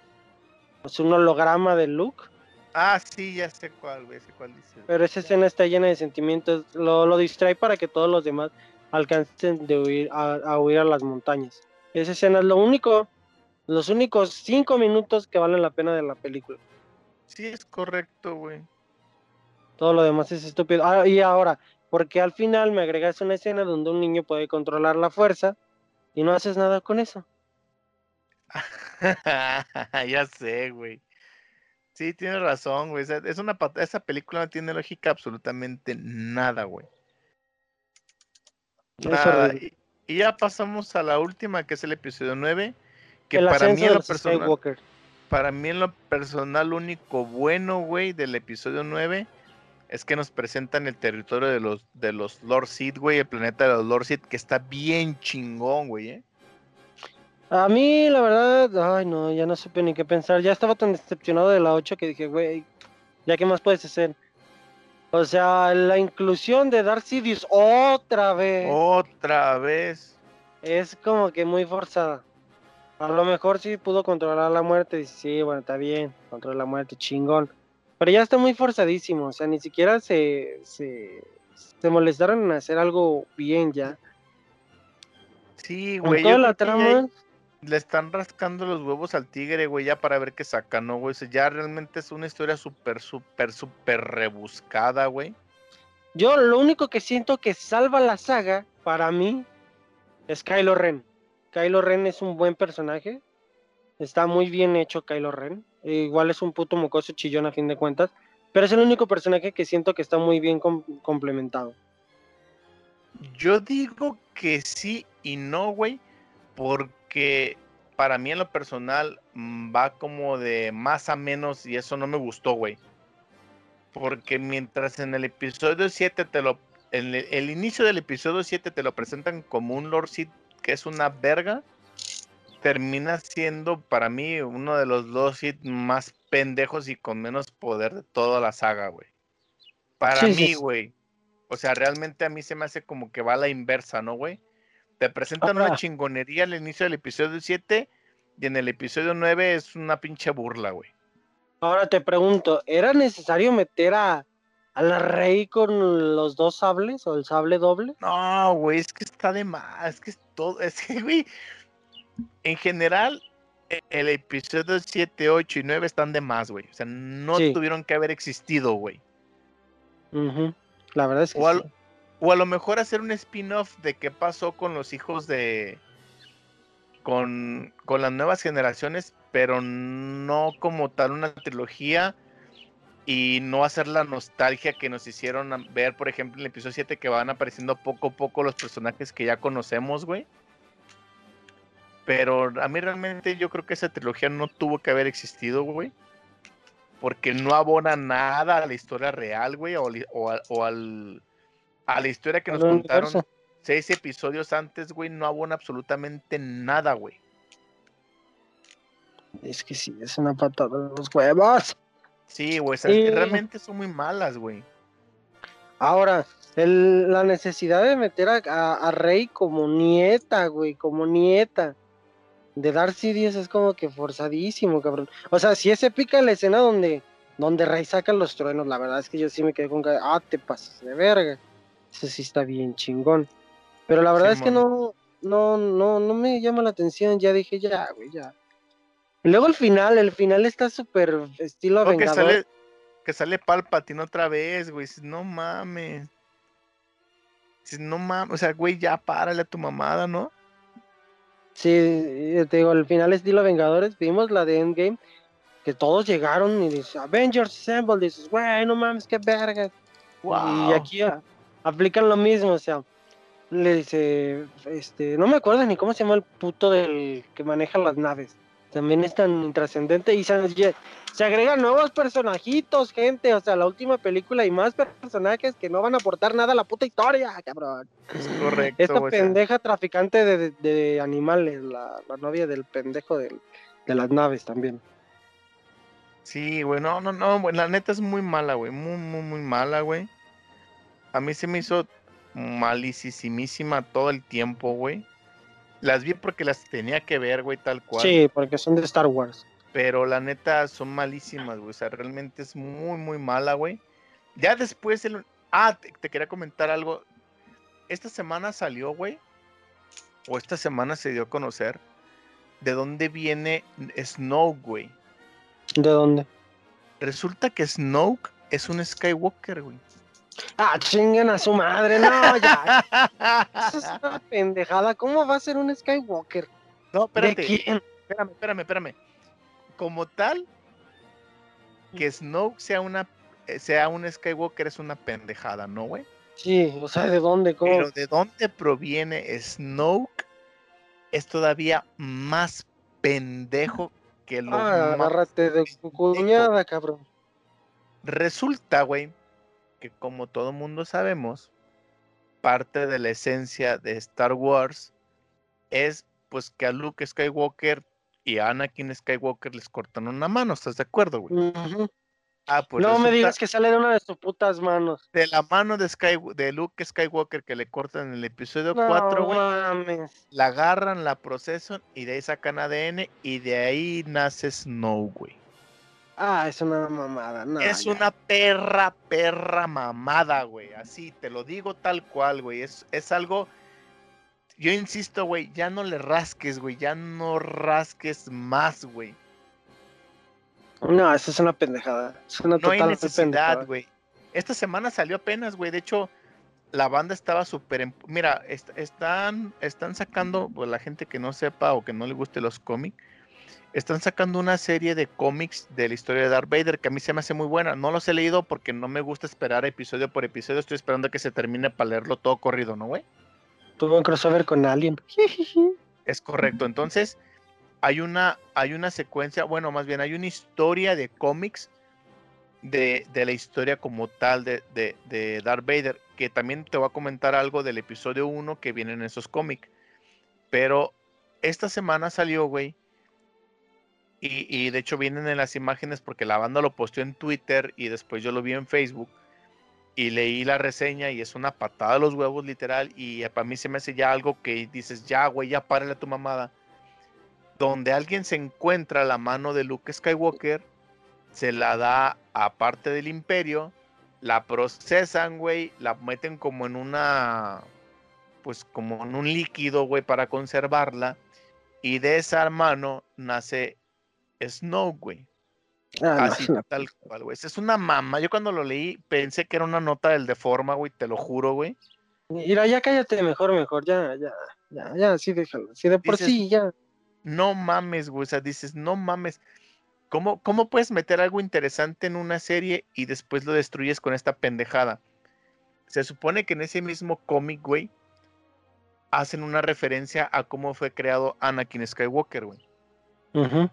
es un holograma de Luke. Ah, sí, ya sé cuál, güey, sé cuál dices. Pero esa escena está llena de sentimientos. Lo, lo distrae para que todos los demás alcancen de huir, a, a huir a las montañas. Esa escena es lo único, los únicos cinco minutos que valen la pena de la película. Sí, es correcto, güey. Todo lo demás es estúpido. Ah, y ahora, porque al final me agregas una escena donde un niño puede controlar la fuerza y no haces nada con eso. ya sé, güey. Sí, tienes razón, güey. es una esa película no tiene lógica absolutamente nada, güey. Nada. Y, y ya pasamos a la última, que es el episodio 9, que el para mí, en lo personal, Skywalker. para mí en lo personal, lo único bueno, güey, del episodio 9 es que nos presentan el territorio de los, de los Lord Sith, güey, el planeta de los Lord Sith, que está bien chingón, güey, ¿eh? A mí, la verdad, ay no, ya no supe ni qué pensar. Ya estaba tan decepcionado de la 8 que dije, güey, ¿ya qué más puedes hacer? O sea, la inclusión de Darth Sidious otra vez Otra vez. es como que muy forzada. A lo mejor sí pudo controlar la muerte. Dice, sí, bueno, está bien, controla la muerte, chingón. Pero ya está muy forzadísimo. O sea, ni siquiera se, se, se molestaron en hacer algo bien ya. Sí, Con güey. toda yo la ya- trama, le están rascando los huevos al tigre, güey, ya para ver qué saca, ¿no, güey? O sea, ya realmente es una historia súper, súper, súper rebuscada, güey. Yo lo único que siento que salva la saga para mí es Kylo Ren. Kylo Ren es un buen personaje. Está muy bien hecho Kylo Ren. Igual es un puto mocoso chillón a fin de cuentas. Pero es el único personaje que siento que está muy bien com- complementado. Yo digo que sí y no, güey, porque para mí en lo personal mm, va como de más a menos y eso no me gustó, güey. Porque mientras en el episodio 7 te lo... En el, el inicio del episodio 7 te lo presentan como un Lord Sith que es una verga, termina siendo para mí uno de los Lord Sith más pendejos y con menos poder de toda la saga, güey. Para Sí, mí, sí. güey. O sea, realmente a mí se me hace como que va a la inversa, ¿no, güey? Te presentan una chingonería al inicio del episodio 7 y en el episodio 9 es una pinche burla, güey. Ahora te pregunto, ¿era necesario meter a, a la Rey con los dos sables o el sable doble? No, güey, es que está de más, es que es todo, es que, güey, en general, e- el episodio 7, 8 y 9 están de más, güey. O sea, no Sí. tuvieron que haber existido, güey. Ujú, La verdad es que O, al- sí. O a lo mejor hacer un spin-off de qué pasó con los hijos de. Con, con las nuevas generaciones, pero no como tal una trilogía y no hacer la nostalgia que nos hicieron ver, por ejemplo, en el episodio 7 que van apareciendo poco a poco los personajes que ya conocemos, güey. Pero a mí realmente yo creo que esa trilogía no tuvo que haber existido, güey. Porque no abona nada a la historia real, güey, o al, a la historia que nos contaron universo. seis episodios antes, güey, no abona absolutamente nada, güey. Es que sí, es una patada en los huevos. Sí, güey, Sí. realmente son muy malas, güey. Ahora, el- la necesidad de meter a, a- a Rey como nieta, güey, como nieta. De Darcy Díaz es como que forzadísimo, cabrón. O sea, si es épica la escena donde, donde Rey saca los truenos, la verdad es que yo sí me quedé con que, ah, te pasas de verga. Eso sí está bien chingón. Pero la verdad es que no, no, no, no me llama la atención. Ya dije, ya, güey, ya. Y luego el final, el final está súper estilo No, que sale, que sale Palpatine otra vez, güey. No mames. No mames, o sea, güey, ya párale a tu mamada, ¿no? Sí, eh, te digo, al final estilo Vengadores, vimos la de Endgame, que todos llegaron y dices, Avengers Assemble, dices, güey, no mames, qué vergas. Y Wow. aquí a- aplican lo mismo, o sea, le dice, este, no me acuerdo ni cómo se llama el puto del que maneja las naves. También es tan intrascendente y se, se agregan nuevos personajitos, gente. O sea, la última película y más personajes que no van a aportar nada a la puta historia, cabrón. Es correcto, Esta güey, o sea, pendeja traficante de, de- de animales, la, la novia del pendejo del- de las naves también. Sí, güey, no, no, no, güey, la neta es muy mala, güey, muy, muy, muy mala, güey. A mí se me hizo malisimísima todo el tiempo, güey. Las vi porque las tenía que ver, güey, tal cual. Sí, porque son de Star Wars. Pero la neta son malísimas, güey. O sea, realmente es muy, muy mala, güey. Ya después el... Ah, te, te quería comentar algo. Esta semana salió, güey. O esta semana se dio a conocer. De dónde viene Snoke, güey. ¿De dónde? Resulta que Snoke es un Skywalker, güey. Ah, chinguen a su madre, no, ya. Eso es una pendejada. ¿Cómo va a ser un Skywalker? No, ¿De espérate. quién? Espérame, espérame, espérame. Como tal, que Snoke sea una eh, sea un Skywalker es una pendejada, ¿no, güey? Sí, o sea, ¿de dónde? ¿Cómo? Pero de dónde proviene Snoke es todavía más pendejo que lo Ah, agárrate de tu cuñada, cabrón. Resulta, güey, que como todo mundo sabemos, parte de la esencia de Star Wars es pues que a Luke Skywalker y a Anakin Skywalker les cortan una mano, ¿estás de acuerdo, güey? Ah, pues no me digas que sale de una de sus putas manos. de la mano de, Sky, de Luke Skywalker que le cortan en el episodio No 4, güey. mames. la agarran, la procesan y de ahí sacan ADN y de ahí nace Snow, güey. Ah, es una mamada. No, es ya. una perra, perra mamada, güey. Así, te lo digo tal cual, güey. Es, es algo... Yo insisto, güey, ya no le rasques, güey. Ya no rasques más, güey. No, eso es una pendejada. Es una No hay necesidad, güey. Esta semana salió apenas, güey. De hecho, la banda estaba súper... Mira, est- están, están sacando, pues la gente que no sepa o que no le guste los cómics, están sacando una serie de cómics de la historia de Darth Vader que a mí se me hace muy buena. No los he leído porque no me gusta esperar episodio por episodio. Estoy esperando a que se termine para leerlo todo corrido, ¿no, güey? Tuvo un crossover con Alien. Es correcto. Entonces, hay una, hay una secuencia, bueno, más bien hay una historia de cómics de, de la historia como tal de, de, de Darth Vader, que también te voy a comentar algo del episodio 1 que viene en esos cómics. Pero esta semana salió, güey. Y, de hecho vienen en las imágenes porque la banda lo posteó en Twitter y después yo lo vi en Facebook. Y leí la reseña y es una patada a los huevos literal. Y para mí se me hace ya algo que dices, ya, güey, ya párale a tu mamada. Donde alguien se encuentra la mano de Luke Skywalker, se la da a parte del imperio, la procesan, güey, la meten como en una, pues como en un líquido, güey, para conservarla. Y de esa mano nace Snow, güey. Ah, no, Así, una- tal cual, güey. Es una mamá. Yo cuando lo leí pensé que era una nota del Deforma, güey, te lo juro, güey. Mira, ya cállate mejor, mejor. Ya, ya, ya, ya, sí, déjalo. Sí, de por Dices, sí, ya. No mames, güey. O sea, dices, no mames. ¿Cómo, ¿Cómo puedes meter algo interesante en una serie y después lo destruyes con esta pendejada? Se supone que en ese mismo cómic, güey, hacen una referencia a cómo fue creado Anakin Skywalker, güey. Ujú.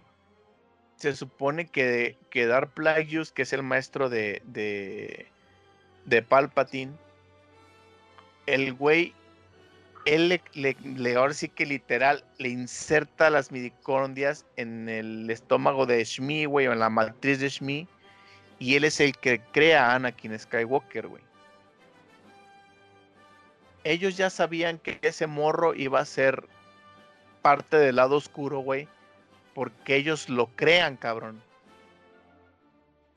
Se supone que, que Darth Plagueis, que es el maestro de, de, de Palpatine, el güey, él le, le- ahora sí que literal, le inserta las midicondrias en el estómago de Shmi, güey, o en la matriz de Shmi, y él es el que crea a Anakin Skywalker, güey. Ellos ya sabían que ese morro iba a ser parte del lado oscuro, güey, porque ellos lo crean, cabrón.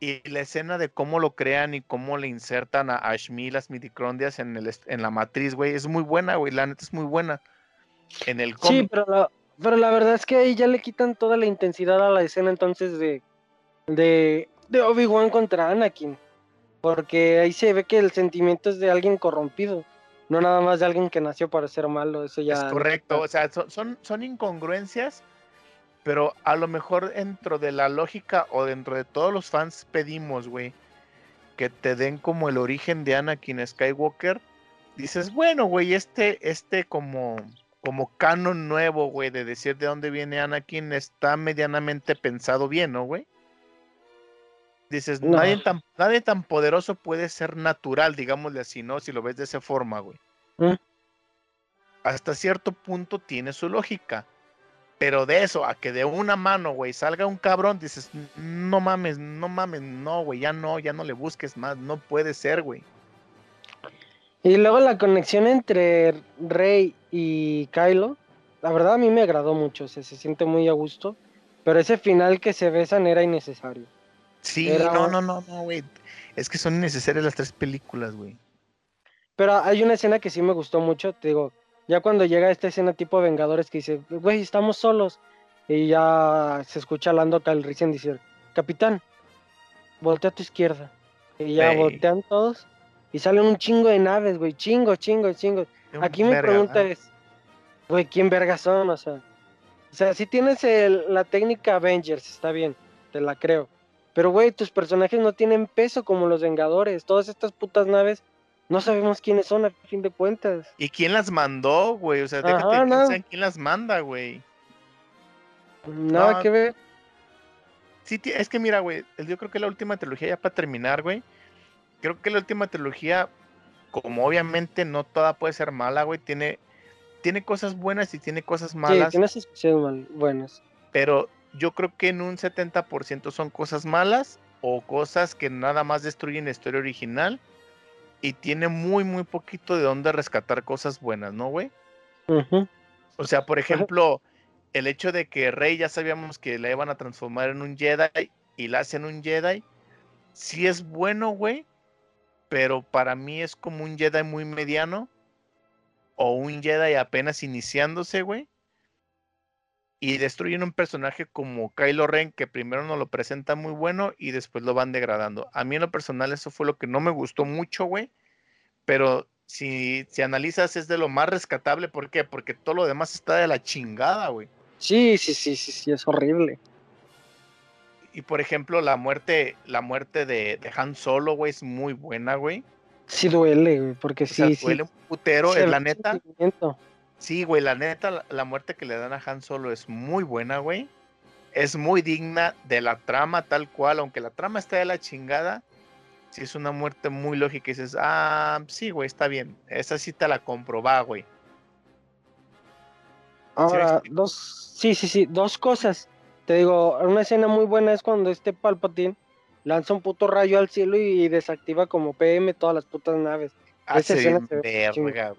Y la escena de cómo lo crean y cómo le insertan a, a Shmi las midicrondias en, el, en la matriz, güey, es muy buena, güey, la neta es muy buena. En el Sí, cómic. pero la, pero la verdad es que ahí ya le quitan toda la intensidad a la escena entonces de, de, de Obi-Wan contra Anakin. Porque ahí se ve que el sentimiento es de alguien corrompido, no nada más de alguien que nació para ser malo. Eso ya Es correcto, o sea, son, son, son incongruencias, pero a lo mejor dentro de la lógica o dentro de todos los fans pedimos, güey, que te den como el origen de Anakin Skywalker. Dices, bueno, güey, este, este como, como canon nuevo, güey, de decir de dónde viene Anakin está medianamente pensado bien, ¿no, güey? Dices, No. nadie, tan, nadie tan poderoso puede ser natural, digámosle así, ¿no? Si lo ves de esa forma, güey ¿Mm? hasta cierto punto tiene su lógica. Pero de eso a que de una mano, güey, salga un cabrón, dices, no mames, no mames, no, güey, ya no, ya no le busques más, no puede ser, güey. Y luego la conexión entre Rey y Kylo, la verdad a mí me agradó mucho, o sea, se siente muy a gusto. Pero ese final que se besan era innecesario. Sí, Era no, no, no, no, güey. Es que son innecesarias las tres películas, güey. Pero hay una escena que sí me gustó mucho, te digo, ya cuando llega esta escena tipo Vengadores que dice, güey, estamos solos. Y ya se escucha a Lando Calrissian decir, capitán, voltea a tu izquierda. Y ya voltean todos y salen un chingo de naves, güey, chingo, chingo, chingo. Aquí mi verga, pregunta es, güey, ¿quién vergas son? O sea, o sea, si tienes el- la técnica Avengers, está bien, te la creo. Pero, güey, tus personajes no tienen peso como los Vengadores. Todas estas putas naves, no sabemos quiénes son a fin de cuentas. ¿Y quién las mandó, güey? O sea, Ajá, déjate de no. pensar quién las manda, güey. Nada No. que ver. Sí, es que mira, güey, yo creo que la última trilogía, ya para terminar, güey, creo que la última trilogía, como obviamente no toda puede ser mala, güey, tiene, tiene cosas buenas y tiene cosas Sí, malas, tiene sus cosas buenas. pero yo creo que en un 70% son cosas malas o cosas que nada más destruyen la historia original y tiene muy, muy poquito de dónde rescatar cosas buenas, ¿no, güey? O sea, por ejemplo, el hecho de que Rey ya sabíamos que la iban a transformar en un Jedi y la hacen un Jedi, sí es bueno, güey, pero para mí es como un Jedi muy mediano o un Jedi apenas iniciándose, güey. Y destruyen un personaje como Kylo Ren que primero nos lo presenta muy bueno y después lo van degradando. A mí en lo personal eso fue lo que no me gustó mucho, güey. Pero si, si analizas es de lo más rescatable. ¿Por qué? Porque todo lo demás está de la chingada, güey. Sí, sí, sí, sí, sí, es horrible. Y por ejemplo, la muerte, la muerte de, de Han Solo, güey, es muy buena, güey. Sí duele, güey, porque O sea, sí, sí. duele un putero. es la neta, sentimiento. Sí, güey, la neta, la, la muerte que le dan a Han Solo es muy buena, güey. Es muy digna de la trama tal cual, aunque la trama está de la chingada. Sí, es una muerte muy lógica y dices, ah, sí, güey, está bien. Esa sí te la compro, va, güey. Ahora, explico? dos, sí, sí, sí, dos cosas. Te digo, una escena muy buena es cuando este Palpatine lanza un puto rayo al cielo y desactiva como PM todas las putas naves. Esa Hace escena bien se ve chingón. verga.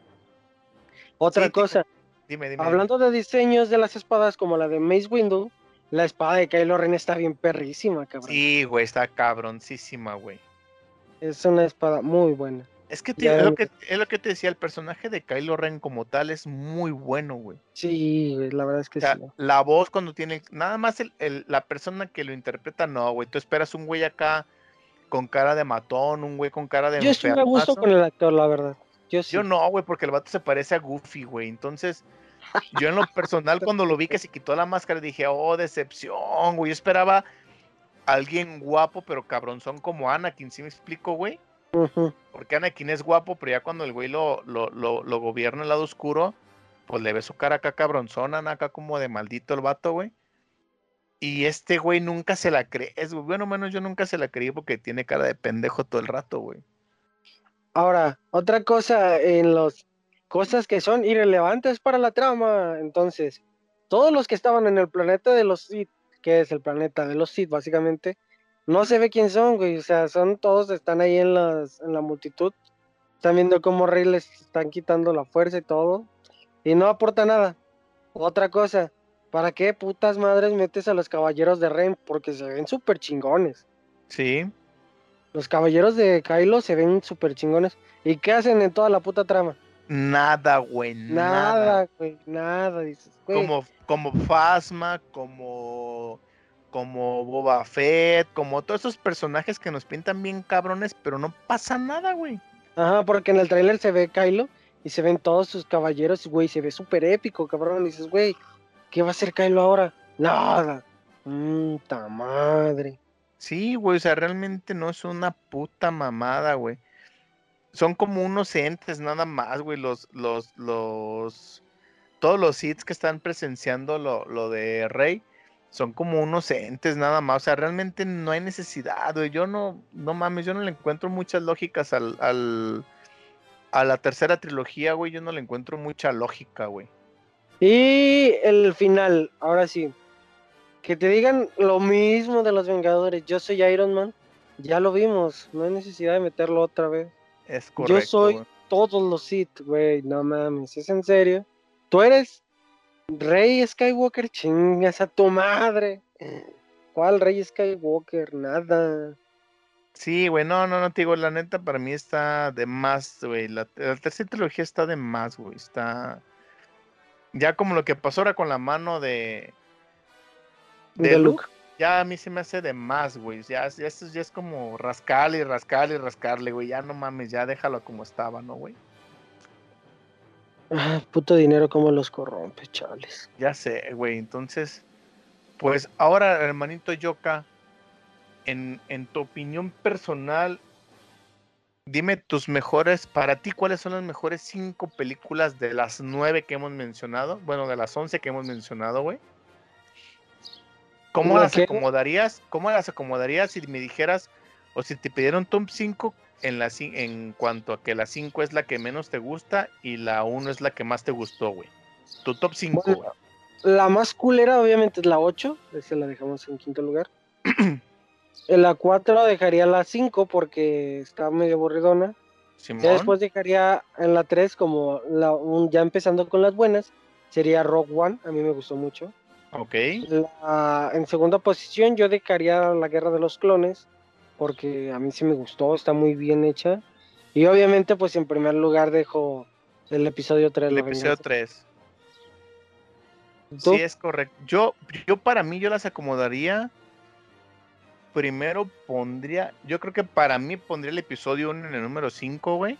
Otra Sí, cosa, Dime, dime. dime. hablando de diseños de las espadas como la de Mace Windu, la espada de Kylo Ren está bien perrísima, cabrón. Sí, güey, está cabroncísima, güey. Es una espada muy buena. Es que, es, lo que es lo que te decía, el personaje de Kylo Ren como tal es muy bueno, güey. Sí, güey, la verdad es que O sea, sí. la voz cuando tiene, nada más el, el- la persona que lo interpreta, no, güey. Tú esperas un güey acá con cara de matón, un güey con cara de Yo estoy a gusto con el actor, la verdad. Yo sí. Yo no, güey, porque el vato se parece a Goofy, güey. Entonces, yo en lo personal, cuando lo vi que se quitó la máscara, dije, oh, decepción, güey. Yo esperaba alguien guapo, pero cabronzón como Anakin, ¿sí me explico, güey? Porque Anakin es guapo, pero ya cuando el güey lo, lo, lo, lo gobierna el lado oscuro, pues le ve su cara acá cabronzona, acá como de maldito el vato, güey. Y este güey nunca se la crees, güey. Bueno, menos yo nunca se la creí porque tiene cara de pendejo todo el rato, güey. Ahora, otra cosa en los cosas que son irrelevantes para la trama. Entonces, todos los que estaban en el planeta de los Sith, que es el planeta de los Sith, básicamente, no se ve quién son, güey. O sea, son todos, están ahí en, las, en la multitud. Están viendo cómo Rey les están quitando la fuerza y todo. Y no aporta nada. Otra cosa, ¿para qué putas madres metes a los caballeros de Ren? Porque se ven súper chingones. Sí. Los caballeros de Kylo se ven súper chingones. ¿Y qué hacen en toda la puta trama? Nada, güey. Nada. Nada, güey, nada. Dices, güey. Como, como Phasma, como, como Boba Fett, como todos esos personajes que nos pintan bien cabrones, pero no pasa nada, güey. Ajá, porque en el tráiler se ve Kylo y se ven todos sus caballeros, güey, se ve súper épico, cabrón. Dices, güey, ¿qué va a hacer Kylo ahora? Nada. Puta madre. Sí, güey, o sea, realmente no es una puta mamada, güey. Son como unos entes nada más, güey, los, los, los, todos los hits que están presenciando lo, lo de Rey son como unos entes nada más, o sea, realmente no hay necesidad, güey, yo no, no mames, yo no le encuentro muchas lógicas al, al, a la tercera trilogía, güey, yo no le encuentro mucha lógica, güey. Y el final, ahora sí. Que te digan lo mismo de los Vengadores. Yo soy Iron Man. Ya lo vimos. No hay necesidad de meterlo otra vez. Es correcto. Yo soy todos los Sith, güey. No mames. ¿Es en serio? Tú eres Rey Skywalker. Chingas a tu madre. ¿Cuál Rey Skywalker? Nada. Sí, güey, no, no, no, te digo, la neta para mí está de más, güey. La, la tercera trilogía está de más, güey. Está. Ya como lo que pasó ahora con la mano de. De, De Luke, Luke. ya a mí se me hace de más, güey. Ya, ya esto ya es como rascarle y rascarle y rascarle, güey. Ya no mames, ya déjalo como estaba, ¿no, güey? Ah, puto dinero, cómo los corrompe, chales. Ya sé, güey. Entonces, pues ahora, hermanito Yoka, en, en tu opinión personal, dime tus mejores, para ti, ¿cuáles son las mejores cinco películas de las nueve que hemos mencionado? Bueno, de las once que hemos mencionado, güey. ¿Cómo ¿Cómo las acomodarías? ¿Cómo las acomodarías si me dijeras, o si te pidieron top 5 en, la, en cuanto a que la 5 es la que menos te gusta y la 1 es la que más te gustó, güey? Tu top 5, Bueno. La más culera, obviamente, es la 8. Esa la dejamos en quinto lugar. en la 4 dejaría la 5 porque está medio aburridona. Simón. Ya después dejaría en la 3 como la, un- ya empezando con las buenas. Sería Rock One, a mí me gustó mucho. Ok. La- en segunda posición yo dejaría La Guerra de los Clones, porque a mí sí me gustó, está muy bien hecha. Y obviamente pues en primer lugar dejo el episodio 3. El episodio Venganza. 3. ¿Tú? Sí, es correcto. Yo, yo para mí, yo las acomodaría. Primero pondría, yo creo que para mí pondría el episodio 1 en el número 5, güey.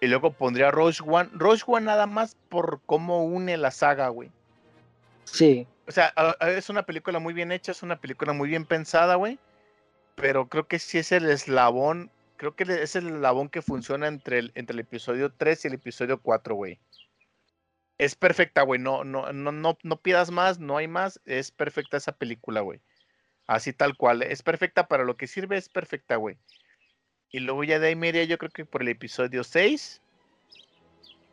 Y luego pondría Rogue One. Rogue One nada más por cómo une la saga, güey. Sí, O sea, es una película muy bien hecha, es una película muy bien pensada, güey. Pero creo que sí es el eslabón, creo que es el eslabón que funciona entre el, entre el episodio 3 y el episodio 4, güey. Es perfecta, güey. No, no, no, no, no pidas más, no hay más. Es perfecta esa película, güey. Así tal cual. Es perfecta para lo que sirve, es perfecta, güey. Y luego ya de ahí me iría yo creo que por el episodio 6.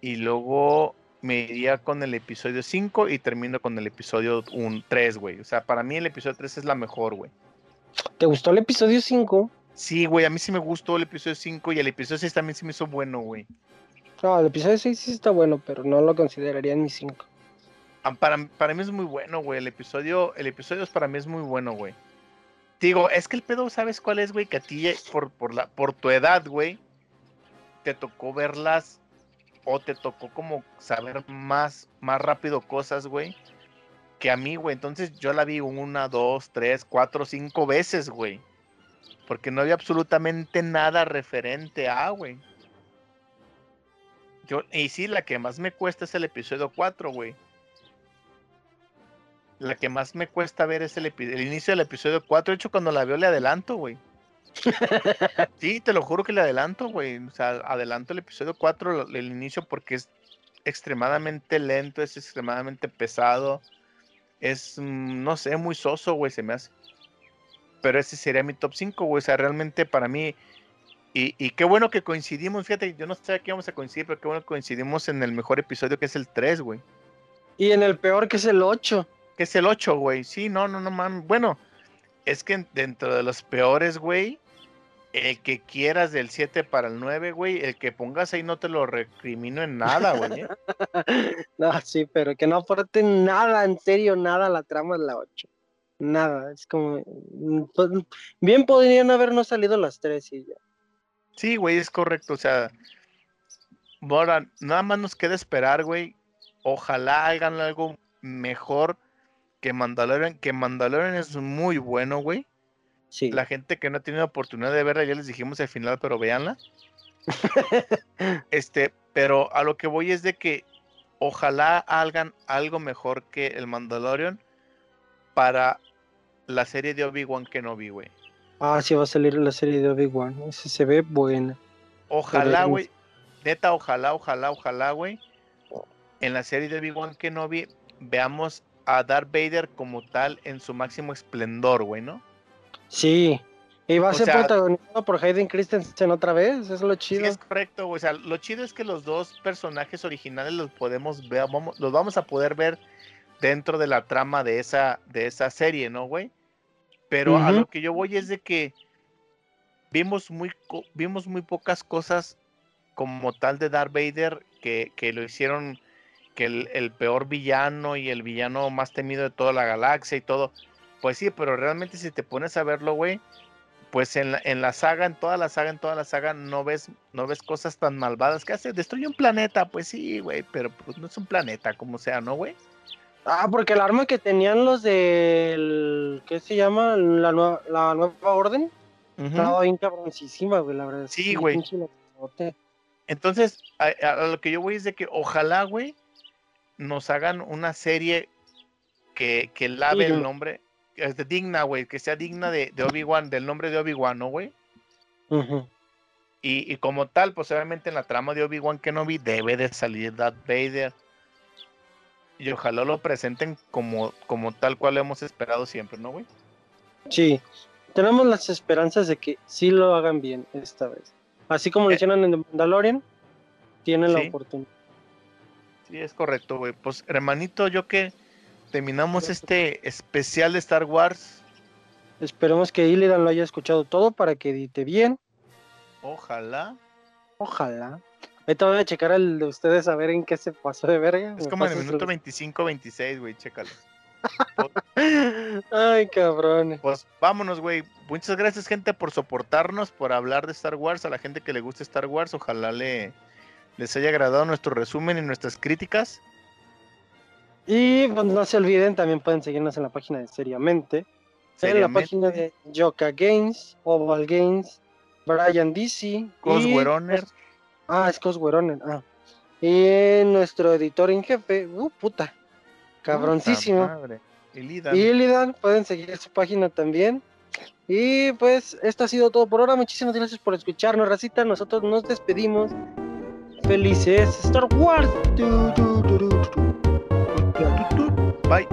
Y luego me iría con el episodio 5 y termino con el episodio 1, 3, güey. O sea, para mí el episodio 3 es la mejor, güey. ¿te gustó el episodio 5? Sí, güey, a mí sí me gustó el episodio 5 y el episodio 6 también se me hizo bueno, güey. No, el episodio 6 sí está bueno, pero no lo consideraría en mi 5. Ah, Para, para mí es muy bueno, güey. El episodio, el episodio es para mí es muy bueno, güey. Digo, es que el pedo, ¿sabes cuál es, güey? Que a ti, por, por, la, por tu edad, güey, te tocó verlas o te tocó como saber más, más rápido cosas, güey, que a mí, güey. Entonces yo la vi una, dos, tres, cuatro, cinco veces, güey. Porque no había absolutamente nada referente a, güey. Yo, y sí, la que más me cuesta es el episodio 4, güey. la que más me cuesta ver es el, el inicio del episodio 4. De hecho, cuando la veo le adelanto, güey. Sí, te lo juro que le adelanto, güey. O sea, adelanto el episodio 4, lo- el inicio, porque es extremadamente lento, es extremadamente pesado. Es, mm, no sé, muy soso, güey, se me hace. Pero ese sería mi top 5, güey. O sea, realmente para mí. Y, y qué bueno que coincidimos. Fíjate, yo no sé que íbamos a coincidir, pero qué bueno que coincidimos en el mejor episodio que es el 3, güey. Y en el peor que es el 8. Que es el 8, güey. Sí, no, no, no, man. Bueno, es que en- dentro de los peores, güey, el que quieras del 7 para el 9, güey, el que pongas ahí no te lo recrimino en nada, güey. ¿eh? No, sí, pero que no aporte nada, en serio, nada a la trama de la 8. Nada, es como. mm, pues, Bien podrían habernos salido las tres y ya. Sí, güey, es correcto. O sea, ahora, nada más nos queda esperar, güey. Ojalá hagan algo mejor que Mandalorian, que Mandalorian es muy bueno, güey. Sí. La gente que no ha tenido oportunidad de verla, ya les dijimos al final, pero véanla. este, pero a lo que voy es de que ojalá hagan algo mejor que el Mandalorian para la serie de Obi-Wan Kenobi, güey. Ah, sí, va a salir la serie de Obi-Wan. Ese se ve buena. Ojalá, güey. Neta, ojalá, ojalá, ojalá, güey. En la serie de Obi-Wan Kenobi veamos a Darth Vader como tal en su máximo esplendor, güey, ¿no? Sí. Y va a O ser sea- protagonizado por Hayden Christensen otra vez. Es lo Sí, chido. es correcto, güey. O sea, lo chido es que los dos personajes originales los podemos ver, vamos, los vamos a poder ver dentro de la trama de esa, de esa serie, ¿no, güey? Pero a lo que yo voy es de que vimos muy, vimos muy pocas cosas como tal de Darth Vader que, que lo hicieron que el, el peor villano y el villano más temido de toda la galaxia y todo. Pues sí, pero realmente si te pones a verlo, güey, pues en la, en la saga, en toda la saga, en toda la saga, no ves, no ves cosas tan malvadas que hace. Destruye un planeta, pues sí, güey, pero pues no es un planeta, como sea, ¿no, güey? Ah, porque el arma que tenían los del. ¿Qué se llama? La, nueva la nueva orden. Estaba bien cabroncísima, güey, la verdad. Sí, güey. Entonces, a, a lo que yo voy es de que ojalá, güey, nos hagan una serie que, que lave el nombre, este, digna, güey, que sea digna de, de Obi-Wan, del nombre de Obi-Wan, ¿no, güey? Y, y como tal, pues obviamente en la trama de Obi-Wan Kenobi debe de salir Darth Vader. Y ojalá lo presenten como, como tal cual hemos esperado siempre, ¿no, güey? Sí. Tenemos las esperanzas de que sí lo hagan bien esta vez. Así como lo Eh. hicieron en The Mandalorian, tienen la oportunidad. Sí, es correcto, güey. Pues, hermanito, yo que terminamos este especial de Star Wars. Esperemos que Illidan lo haya escuchado todo para que edite bien. Ojalá. Ojalá. Ahorita voy a checar el de ustedes a ver en qué se pasó de verga. Es como en el minuto 25-26, güey, chécalo. Ay, cabrón. Pues vámonos, güey. Muchas gracias, gente, por soportarnos, por hablar de Star Wars. A la gente que le gusta Star Wars, ojalá le, les haya agradado nuestro resumen y nuestras críticas. Y pues, no se olviden, también pueden seguirnos en la página de Seriamente. En la Seriamente. página de Yoka Games, Oval Games, Brian DC. Cos y- Weroner. Ah, es Cos Weroner, Ah. Y nuestro editor en jefe, uh, puta, cabroncísimo. Madre. Y Lidan. Y Illidan, pueden seguir su página también. Y pues esto ha sido todo por ahora. Muchísimas gracias por escucharnos, Racita. Nosotros nos despedimos. Felices Star Wars. Tu, tu, tu. Bye.